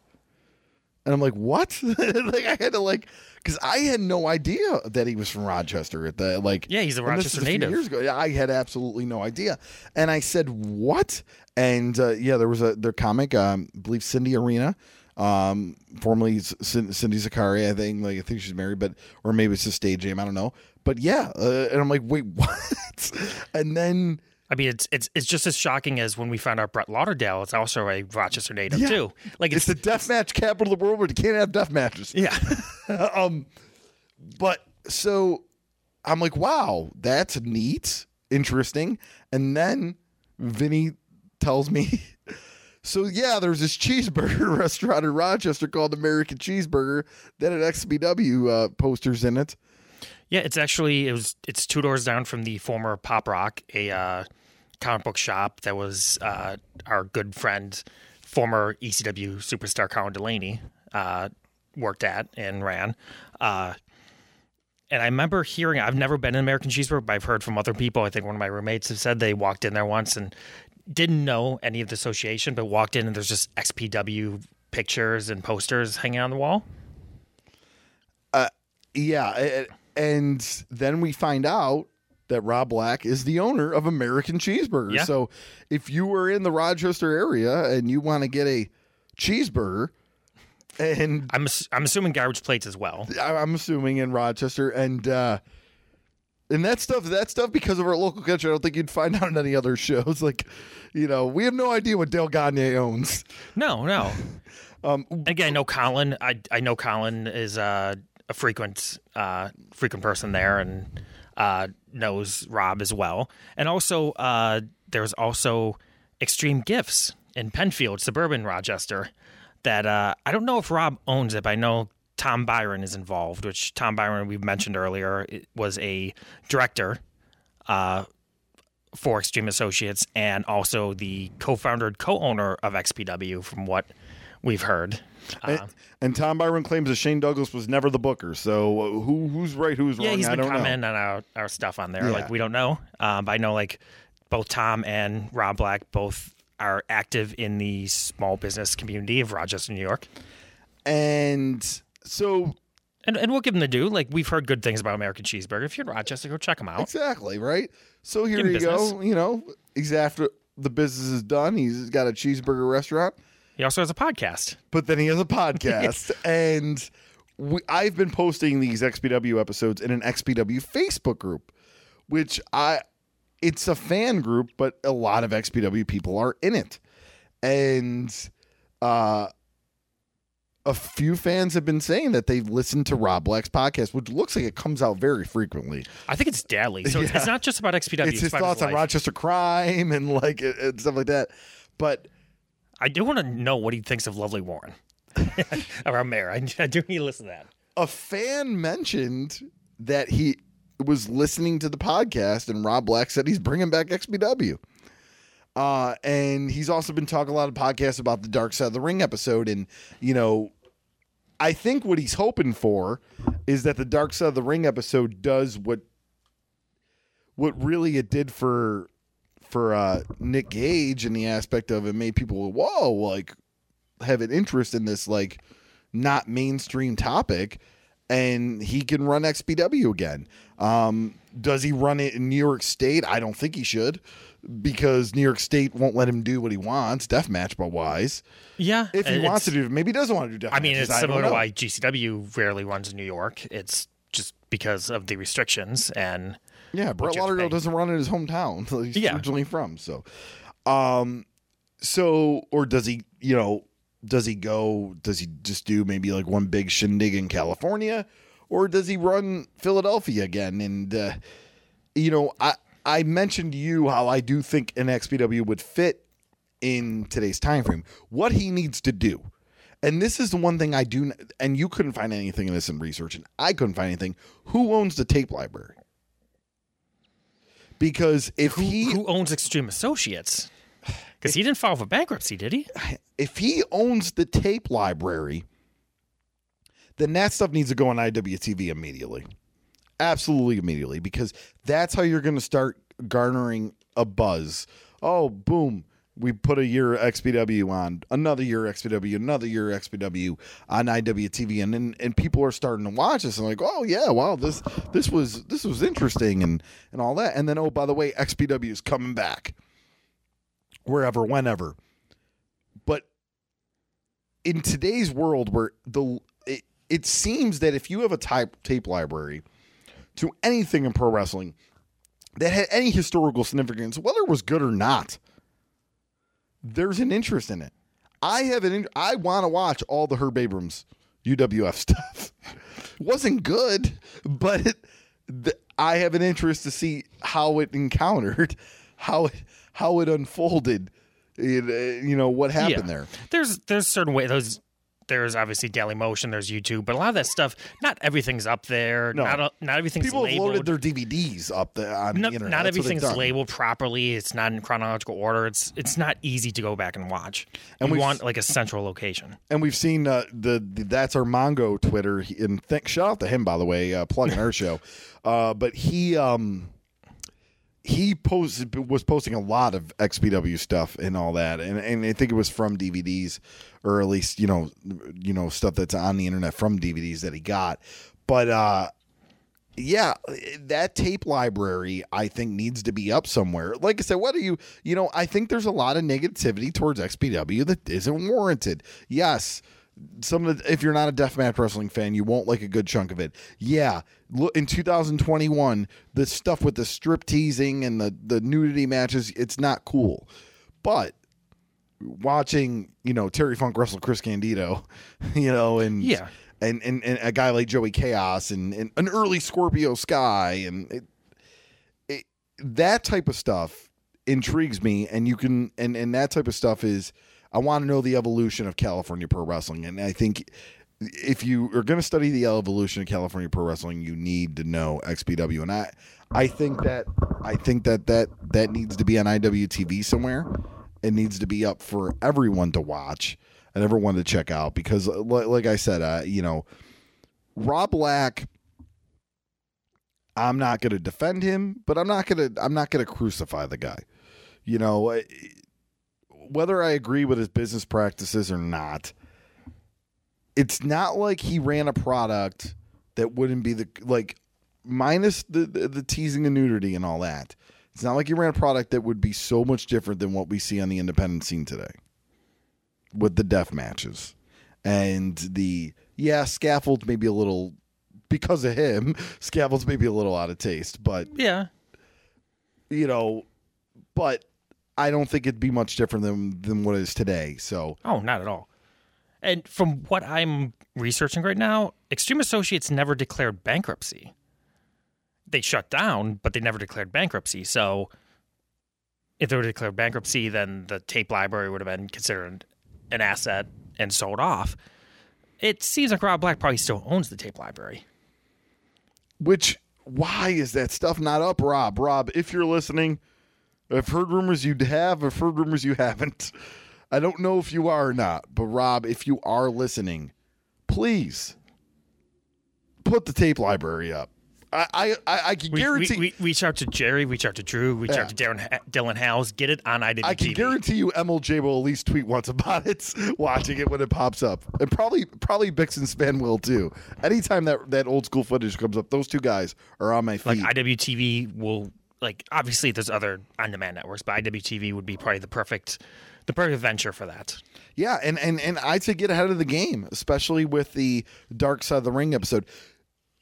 And I'm like, what? like I had to like, because I had no idea that he was from Rochester at the like. Yeah, he's a Rochester few native. Years ago, I had absolutely no idea, and I said, "What?" And uh, yeah, there was a their comic, um, I believe Cindy Arena, um, formerly Cindy Zicari. I think like I think she's married, but or maybe it's a stage name. I don't know. But yeah, uh, and I'm like, wait, what? and then I mean, it's it's it's just as shocking as when we found out Brett Lauderdale. It's also a Rochester native Yeah. too. Like it's it's, the death match capital of the world, but you can't have death matches. yeah, um, but so I'm like, wow, that's neat, interesting. And then Vinny tells me, so yeah, there's this cheeseburger restaurant in Rochester called American Cheeseburger that had XPW uh, posters in it. Yeah. It's actually it was it's two doors down from the former Pop Rock, a uh, comic book shop that was uh, our good friend, former ECW superstar Colin Delaney, uh, worked at and ran. Uh, and I remember hearing, I've never been in American Cheeseburger, but I've heard from other people. I think one of my roommates have said they walked in there once and didn't know any of the association, but walked in and there's just XPW pictures and posters hanging on the wall. Yeah, a- and then we find out that Rob Black is the owner of American Cheeseburger. Yeah. So if you were in the Rochester area and you want to get a cheeseburger, and I'm I'm assuming garbage plates as well. I'm assuming in Rochester, and uh, and that stuff, that stuff, because of our local culture, I don't think you'd find out on any other shows. Like, you know, we have no idea what Dale Gagne owns. No, no. Um, Again, I know Colin. I I know Colin is uh, a frequent uh, frequent person there and uh, knows Rob as well. And also, uh, there's also Extreme Gifts in Penfield, suburban Rochester. That uh, I don't know if Rob owns it, but I know Tom Byron is involved. Which Tom Byron we mentioned earlier was a director uh, for Extreme Associates and also the co-founder co-owner of XPW, from what we've heard. And, and Tom Byron claims that Shane Douglas was never the booker. So who who's right, who's yeah, wrong? he's I been know. commenting on our, our stuff on there. Yeah. Like we don't know, um, but I know like both Tom and Rob Black both are active in the small business community of Rochester, New York. And so And, and we'll give them the due. Like we've heard good things about American Cheeseburger. If you're in Rochester, go check them out. Exactly, right? So here you business. go. You know, he's after the business is done. He's got a cheeseburger restaurant, He also has a podcast. but then he has a podcast. and we, I've been posting these XPW episodes in an XPW Facebook group, which I it's a fan group, but a lot of XPW people are in it. And uh a few fans have been saying that they've listened to Rob Black's podcast, which looks like it comes out very frequently. I think it's daily, so it's- Yeah. it's not just about XPW. it's his about thoughts on. Rochester crime and like and stuff like that. But I do want to know what he thinks of Lovely Warren, our mayor. I, I do need to listen to that. a fan mentioned that he was listening to the podcast, and Rob Black said he's bringing back XPW. Uh, and he's also been talking a lot of podcasts about the Dark Side of the Ring episode, and you know, I think what he's hoping for is that the Dark Side of the Ring episode does what what really it did for for uh, Nick Gage in the aspect of it made people whoa like have an interest in this like not mainstream topic and he can run XPW again. Um, does he run it in New York State? I don't think he should because New York State won't let him do what he wants, deathmatch but wise. Yeah, If he wants to do, maybe he doesn't want to do deathmatch. I mean, it's I similar to why GCW rarely runs in New York. It's just because of the restrictions and Yeah, Brett Lauderdale doesn't run in his hometown. that He's Yeah. originally from. So, um, so or does he? You know, does he go? Does he just do maybe like one big shindig in California, or does he run Philadelphia again? And uh, you know, I I mentioned to you how I do think an XPW would fit in today's time frame. What he needs to do. And this is the one thing I do, and you couldn't find anything in this in research, and I couldn't find anything. Who owns the tape library? Because if who, he who owns Extreme Associates? Because he didn't file for bankruptcy, did he? if he owns the tape library, then that stuff needs to go on IWTV immediately. Absolutely immediately, because that's how you're going to start garnering a buzz. Oh, boom. We put a year XPW on, another year XPW, another year XPW on IWTV, and then and people are starting to watch this and like, oh yeah, wow, this this was this was interesting and and all that. And then oh, by the way, XPW is coming back wherever, whenever. But in today's world, where the it, it seems that if you have a type tape library to anything in pro wrestling that had any historical significance, whether it was good or not, there's an interest in it. I have an. In, I want to watch all the Herb Abrams UWF stuff. Wasn't good, but it, the, I have an interest to see how it encountered, how it how it unfolded. It, uh, you know what happened Yeah. there. There's there's certain way those there's obviously Daily Motion, there's YouTube, but a lot of that stuff, not everything's up there. No. Not not everything's People labeled. loaded their DVDs up the, on no, the internet. not That's everything's labeled properly. It's not in chronological order. It's it's not easy to go back and watch. And we've- want like a central location. and we've seen uh, the, the that's our Mongo Twitter. And shout out to him by the way, uh, plugging our show. Uh, but he um he posted was posting a lot of XPW stuff and all that, and and I think it was from DVDs or at least you know you know stuff that's on the internet from DVDs that he got. But uh, yeah, that tape library I think needs to be up somewhere. Like I said, what do you you know? I think there's a lot of negativity towards XPW that isn't warranted. Yes, some of the, if you're not a deathmatch wrestling fan, you won't like a good chunk of it. Yeah, in 2021, the stuff with the strip teasing and the the nudity matches, it's not cool. But watching, you know, Terry Funk wrestle Chris Candido, you know, and Yeah. and and, and a guy like Joey Chaos and, and an early Scorpio Sky and it, it, that type of stuff intrigues me and you can and and that type of stuff is I want to know the evolution of California pro wrestling and I think if you are going to study the evolution of California pro wrestling you need to know XPW and I I think that I think that that that needs to be on IWTV somewhere it needs to be up for everyone to watch and everyone to check out because uh, li- like I said uh, you know Rob Black I'm not going to defend him, but I'm not going to I'm not going to crucify the guy. You know, whether I agree with his business practices or not, it's not like he ran a product that wouldn't be the like minus the the, the teasing and nudity and all that. It's not like he ran a product that would be so much different than what we see on the independent scene today with the death matches and the yeah scaffolds maybe a little because of him scaffolds maybe a little out of taste but Yeah. you know but i don't think it'd be much different than than what it is today so Oh, not at all. And from what I'm researching right now, Extreme Associates never declared bankruptcy. They shut down, but they never declared bankruptcy. So if they were declared bankruptcy, then the tape library would have been considered an asset and sold off. It seems like Rob Black probably still owns the tape library. which why is that stuff not up rob rob if you're listening i've heard rumors you'd have i've heard rumors you haven't i don't know if you are or not but rob if you are listening please put the tape library up I I, I, can We, guarantee. we, we reach out to Jerry, reach out to Drew, reach Yeah. out to Darren, Dylan Howes, get it on IWTV. I can guarantee you MLJ will at least tweet once about it, watching it when it pops up, and probably probably Bix and Span will too. Anytime that that old school footage comes up, those two guys are on my feet. like IWTV will like obviously there's other on-demand networks, but IWTV would be probably the perfect the perfect venture for that. Yeah, and, and and I'd say get ahead of the game, especially with the Dark Side of the Ring episode.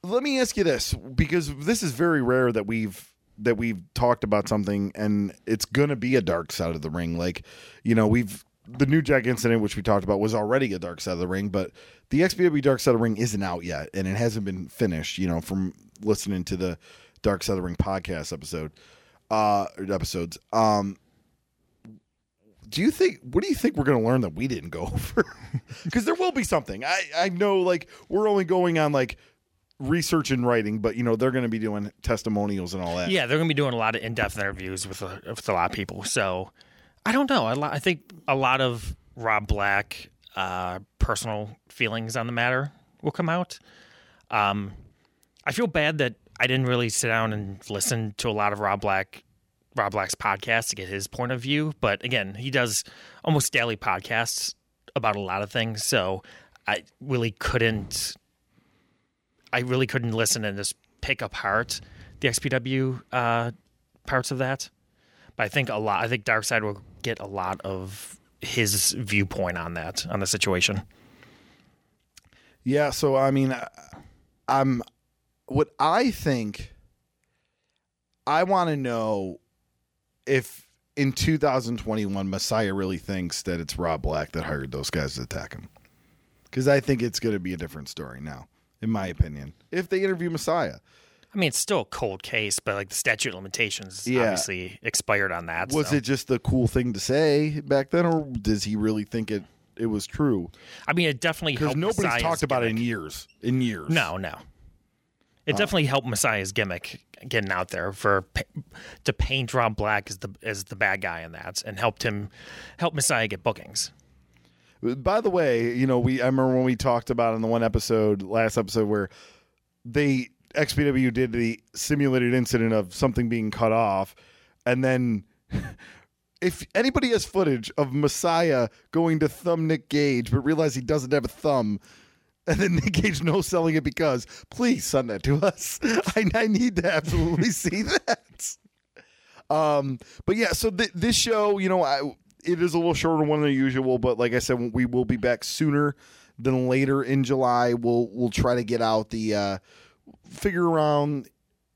Let me ask you this, because this is very rare that we've that we've talked about something and it's gonna be a dark side of the ring. Like, you know, we've the New Jack incident, which we talked about, was already a dark side of the ring, but the XPW Dark Side of the Ring isn't out yet, and it hasn't been finished. You know, from listening to the Dark Side of the Ring podcast episode, uh, episodes. Um, do you think what do you think we're going to learn that we didn't go over because there will be something i i know like we're only going on like research and writing but you know they're going to be doing testimonials and all that Yeah, they're going to be doing a lot of in-depth interviews with a, with a lot of people. So I don't know. I, I think a lot of Rob Black uh, personal feelings on the matter will come out. Um, I feel bad that I didn't really sit down and listen to a lot of Rob Black Rob Black's podcast to get his point of view. But again, he does almost daily podcasts about a lot of things. So I really couldn't I really couldn't listen and just pick apart the XPW uh, parts of that. But I think a lot. I think Dark Side will get a lot of his viewpoint on that on the situation. yeah so i mean i'm what i think i want to know if in 2021 messiah really thinks that it's rob black that hired those guys to attack him because i think it's going to be a different story now in my opinion if they interview messiah I mean, it's still a cold case, but like the statute of limitations Yeah. obviously expired on that. Was so. it just the cool thing to say back then, or does he really think it it was true? I mean, it definitely Because nobody's talked about it in years. In years, No, no. It definitely helped Messiah's gimmick getting out there for to paint Rob Black as the as the bad guy in that, and helped him help Messiah get bookings. By the way, you know, we I remember when we talked about in the one episode, last episode, where they XPW did the simulated incident of something being cut off, and then if anybody has footage of Messiah going to thumb Nick Gage, but realize he doesn't have a thumb. And then Nick Gage no selling it because please send that to us. I, I need to absolutely see that. Um, but yeah, so th- this show, you know, I, it is a little shorter one than usual, but like I said, we will be back sooner than later in July. We'll we'll try to get out the uh, figure around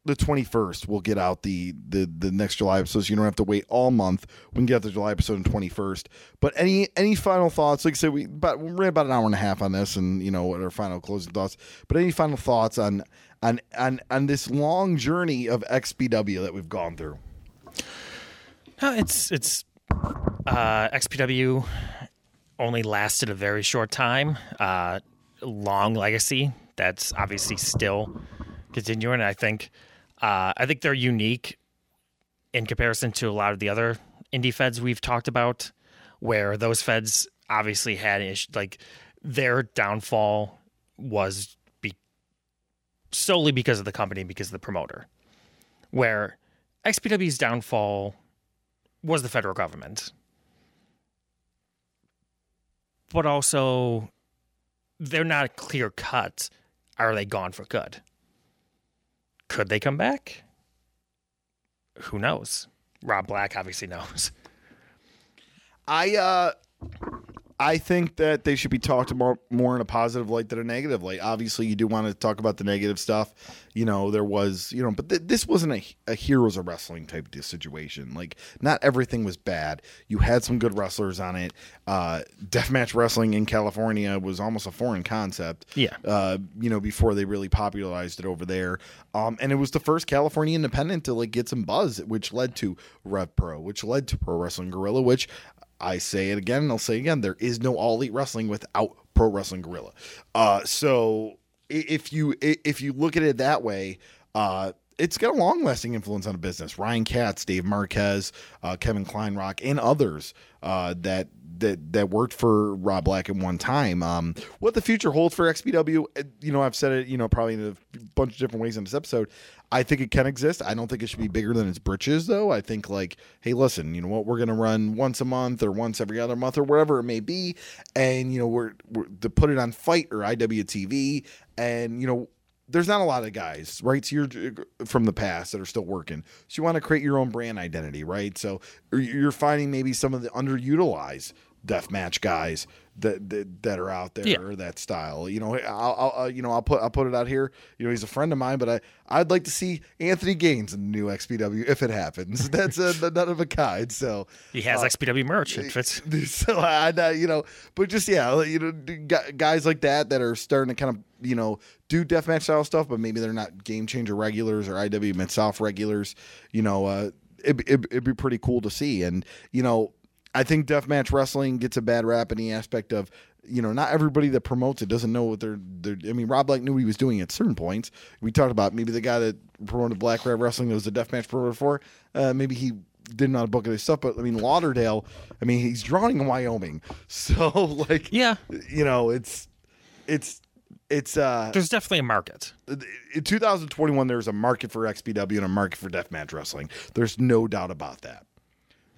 the twenty first. We'll get out the, the the next July episode, so you don't have to wait all month. We can get out the July episode on twenty first. But any any final thoughts? Like I said, we but we ran about an hour and a half on this, and you know what our final closing thoughts. But any final thoughts on on on on this long journey of XPW that we've gone through? No, it's it's uh, XPW only lasted a very short time. Uh, long legacy that's obviously still continuing. I think uh, I think they're unique in comparison to a lot of the other indie feds we've talked about, where those feds obviously had ish, like their downfall was be- solely because of the company, because of the promoter. Where XPW's downfall was the federal government. But also, they're not clear cut. Are they gone for good? Could they come back? Who knows? Rob Black obviously knows. I uh I think that they should be talked about more in a positive light than a negative light. Obviously, you do want to talk about the negative stuff. You know, there was, you know, but th- this wasn't a, a heroes of wrestling type of situation. Like, not everything was bad. You had some good wrestlers on it. Uh, deathmatch wrestling in California was almost a foreign concept. Yeah. Uh, you know, before they really popularized it over there. Um, and it was the first California independent to like get some buzz, which led to Rev Pro, which led to Pro Wrestling Guerrilla, which I say it again and I'll say again, there is no all elite wrestling without Pro Wrestling Guerrilla. Uh, so if you if you look at it that way, uh, it's got a long lasting influence on the business. Ryan Katz, Dave Marquez, uh, Kevin Kleinrock, and others uh, that that that worked for Rob Black at one time. Um, what the future holds for XPW, uh, you know, I've said it, you know, probably in a bunch of different ways in this episode. I think it can exist. I don't think it should be bigger than its britches, though. I think like, hey, listen, you know what? We're gonna run once a month or once every other month or wherever it may be, and you know, we're, we're to put it on Fight or IWTV, and you know there's not a lot of guys, right? So you're uh, from the past that are still working. So you want to create your own brand identity, right? So you're finding maybe some of the underutilized deathmatch guys that, that that are out there Yeah. or that style. You know, I'll, I'll uh, you know I'll put I'll put it out here. You know, he's a friend of mine, but I I'd like to see Anthony Gaines in the new XPW if it happens. That's a, none of a kind. So He has XPW merch. It fits. so I, I, you know, but just yeah, you know, guys like that that are starting to kind of you know do deathmatch style stuff, but maybe they're not game changer regulars or IWA Mid South regulars. You know, uh, it, it, it'd be pretty cool to see, and you know, I think deathmatch wrestling gets a bad rap in the aspect of. You know, not everybody that promotes it doesn't know what they're. they're I mean, Rob Black knew what he was doing at certain points. We talked about maybe the guy that promoted Black Rat Wrestling that was a deathmatch promoter for. Uh, maybe he didn't know how to book his stuff, but I mean Lauderdale. I mean he's drawing in Wyoming, so like Yeah, you know it's it's it's uh there's definitely a market. in 2021 there's a market for XPW and a market for deathmatch wrestling. There's no doubt about that.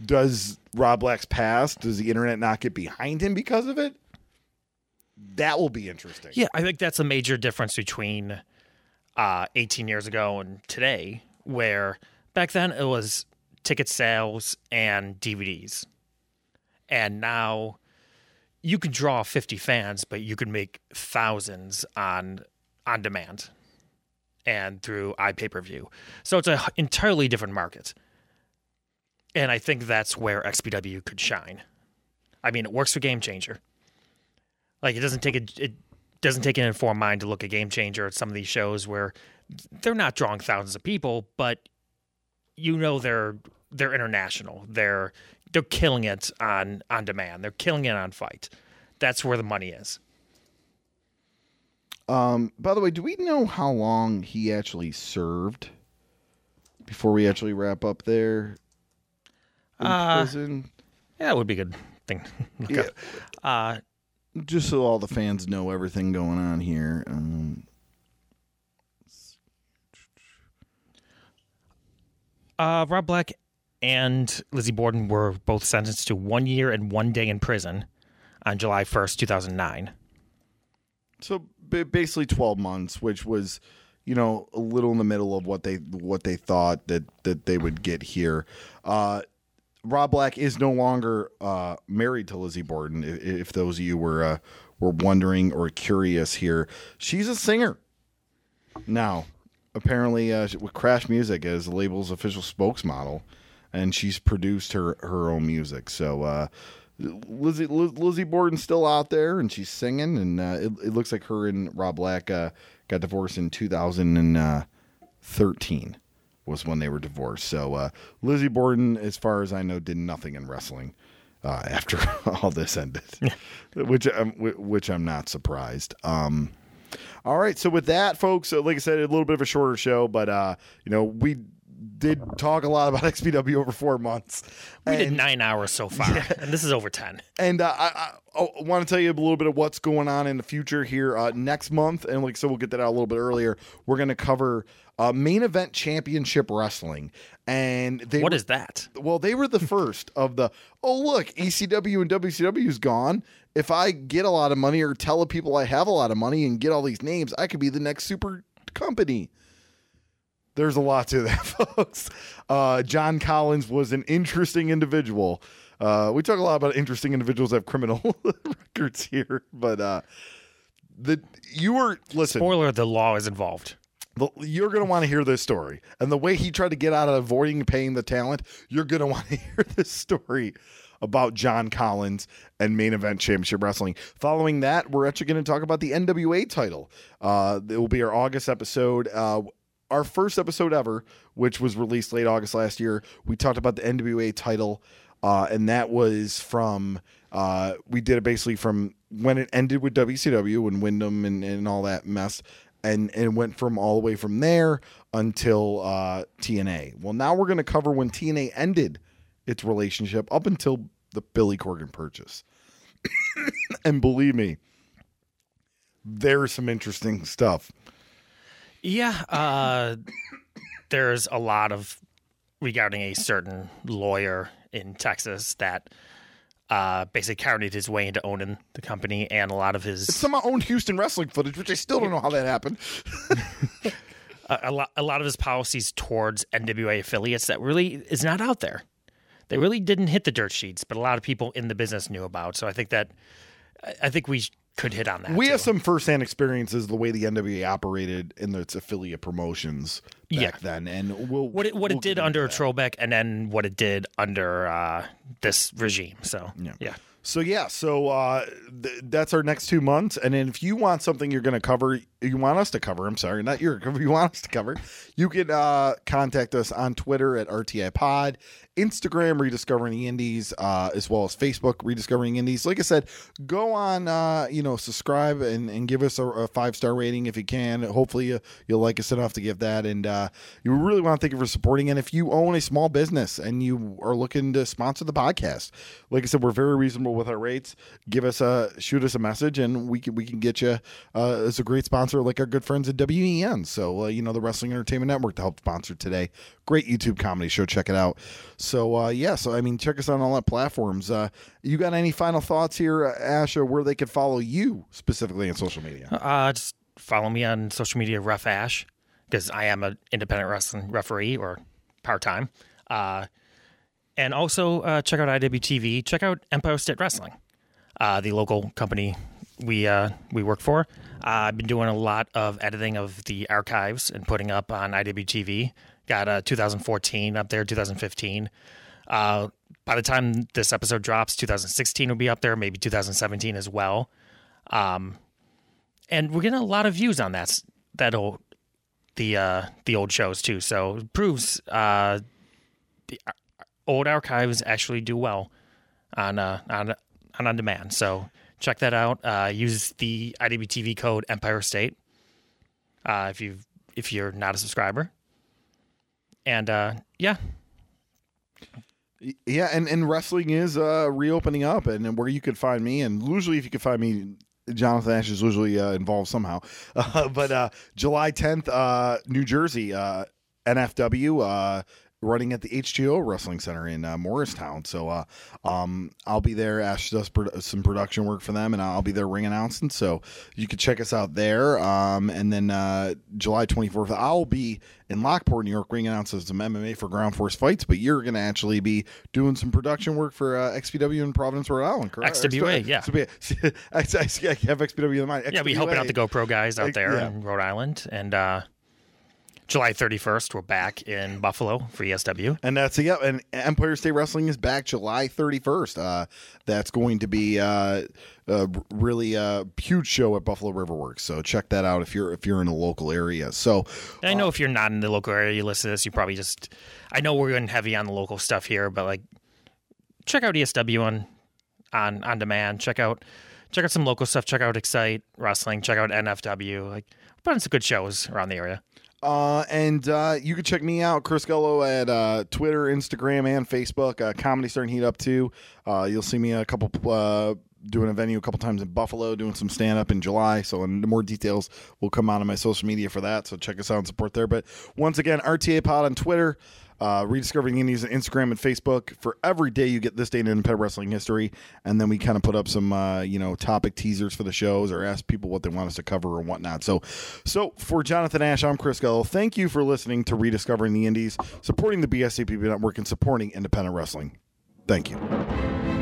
Does Rob Black's past? Does the internet not get behind him because of it? That will be interesting. Yeah, I think that's a major difference between uh, 18 years ago and today, where back then it was ticket sales and DVDs. And now you could draw 50 fans, but you could make thousands on on demand and through iPay-per-view. So it's an entirely different market. And I think that's where XPW could shine. I mean, it works for Game Changer. Like it doesn't take a it doesn't take an informed mind to look at Game Changer at some of these shows where they're not drawing thousands of people, but you know they're they're international. They're they're killing it on on demand. They're killing it on FITE. That's where the money is. Um, by the way, do we know how long he actually served before we actually wrap up there Uh, prison? Yeah, that would be a good thing. Yeah. up. Uh, Just so all the fans know everything going on here. Um, uh, Rob Black and Lizzie Borden were both sentenced to one year and one day in prison on July 1st, 2009. so basically 12 months, which was, you know, a little in the middle of what they what they thought that that they would get here. Uh, Rob Black is no longer uh, married to Lizzie Borden. If, if those of you were uh, were wondering or curious here, she's a singer now. Apparently, uh, with Crash Music as the label's official spokesmodel, and she's produced her her own music. So. Uh, Lizzie Liz, Lizzie Borden's still out there and she's singing, and uh, it, it looks like her and Rob Black uh, got divorced in 2013 was when they were divorced. So uh, Lizzie Borden, as far as I know, did nothing in wrestling uh, after all this ended, which I'm, which I'm not surprised. Um, all right, so with that, folks, uh, like I said, a little bit of a shorter show, but uh, you know we did talk a lot about XPW over four months. We did nine hours so far, and this is over 10. and uh, I, I, I want to tell you a little bit of what's going on in the future here uh, next month, and like so, we'll get that out a little bit earlier. We're going to cover uh, main event championship wrestling, and they What were- is that? well, they were the first of the. Oh, look, ECW and WCW is gone. If I get a lot of money or tell the people I have a lot of money and get all these names, I could be the next super company. There's a lot to that, folks. Uh, John Collins was an interesting individual. Uh, we talk a lot about interesting individuals that have criminal records here, but uh, the you were listen. Spoiler: the law is involved. The- you're going to want to hear this story. And the way he tried to get out of avoiding paying the talent, you're going to want to hear this story about John Collins and main event championship wrestling. Following that, we're actually going to talk about the NWA title. Uh, it will be our August episode. Uh, our first episode ever, which was released late August last year, we talked about the NWA title, uh, and that was from uh, we did it basically from when it ended with WCW when Wyndham and, and all that mess, and and went from all the way from there until uh, TNA. Well, now we're going to cover when TNA ended its relationship up until the Billy Corgan purchase. and believe me, there's some interesting stuff. Yeah, uh, there's a lot of regarding a certain lawyer in Texas that uh, basically carried his way into owning the company, and a lot of his Some owned Houston wrestling footage, which I still don't know how that happened. a, a lot a lot of his policies towards NWA affiliates that really is not out there. They really didn't hit the dirt sheets, but a lot of people in the business knew about. So I think that I think we could hit on that. we too. have some firsthand experiences the way the NWA operated in its affiliate promotions back Yeah. then, and we'll what it what we'll it did under. Trobich, and then what it did under uh, this regime. So Yeah. yeah. So yeah, so uh, th- that's our next two months, and then if you want something you're going to cover, you want us to cover. I'm sorry, not your cover. You want us to cover. You can uh, contact us on Twitter at RTI Pod, Instagram Rediscovering the Indies, uh, as well as Facebook Rediscovering Indies. Like I said, go on, uh, you know, subscribe and, and give us a, a five star rating if you can. Hopefully you, you'll like us enough to give that, and uh, you really want to thank you for supporting. And if you own a small business and you are looking to sponsor the podcast, like I said, we're very reasonable with our rates. Give us a shoot us a message, and we can we can get you uh, as a great sponsor, like our good friends at WEN. So uh, you know the Wrestling Entertainment Network to help sponsor today. Great YouTube comedy show. Check it out. Uh, yeah, so I mean, check us out on all that platforms. Uh, you got any final thoughts here, uh, Ash, or where they could follow you specifically on social media? Uh, just follow me on social media, Rough Ash, because I am an independent wrestling referee or part time. Uh, and also uh, check out IWTV. Check out Empire State Wrestling, uh, the local company we uh, we work for. Uh, I've been doing a lot of editing of the archives and putting up on IWTV. Got uh, 2014 up there, 2015. Uh, by the time this episode drops, 2016 will be up there, maybe 2017 as well. Um, and we're getting a lot of views on that that old the uh the old shows too so it proves uh the old archives actually do well on uh on on on demand so check that out uh use the IWTV code Empire State uh if you if you're not a subscriber and uh yeah Yeah, and, and wrestling is uh, reopening up, and, and where you could find me, and usually if you could find me, Jonathan Ash is usually uh, involved somehow. But uh, July 10th, uh, New Jersey, uh, NFW, uh, running at the H2O Wrestling Center in uh, Morristown. So uh, um, I'll be there. Ash does pro- some production work for them, and I'll be there ring announcing. So you can check us out there. Um, and then uh, July 24th, I'll be in Lockport, New York, ring announcing some MMA for Ground Force fights. But you're going to actually be doing some production work for uh, XPW in Providence, Rhode Island, correct? XWA, yeah. XWA. I, I, I have XPW in mind. yeah we helping out the GoPro guys out there yeah. in Rhode Island and uh July 31st we're back in Buffalo for ESW And that's yeah, and Empire State Wrestling is back July 31st. Uh, that's going to be uh, a really uh, huge show at Buffalo Riverworks. So check that out if you're if you're in a local area. So And I know if you're not in the local area, you listen to this, you probably just. I know we're going heavy on the local stuff here, but like, check out ESW on on on demand. Check out check out some local stuff. Check out Excite Wrestling. Check out NFW. Like, putting some good shows around the area. Uh, and uh, you can check me out, Chris Gullo, at uh, Twitter, Instagram, and Facebook. Uh, comedy starting heat up too. Uh, you'll see me a couple uh, doing a venue a couple times in Buffalo, doing some stand up in July. So, and more details will come out on my social media for that. So check us out and support there. But once again, RTI Pod on Twitter. Uh, rediscovering the indies on Instagram and Facebook for every day you get this day in independent wrestling history, and then we kind of put up some uh, you know topic teasers for the shows or ask people what they want us to cover or whatnot. So, so for Jonathan Ash, I'm Chris Gullo. Thank you for listening to Rediscovering the Indies, supporting the BSCPB network, and supporting independent wrestling. Thank you.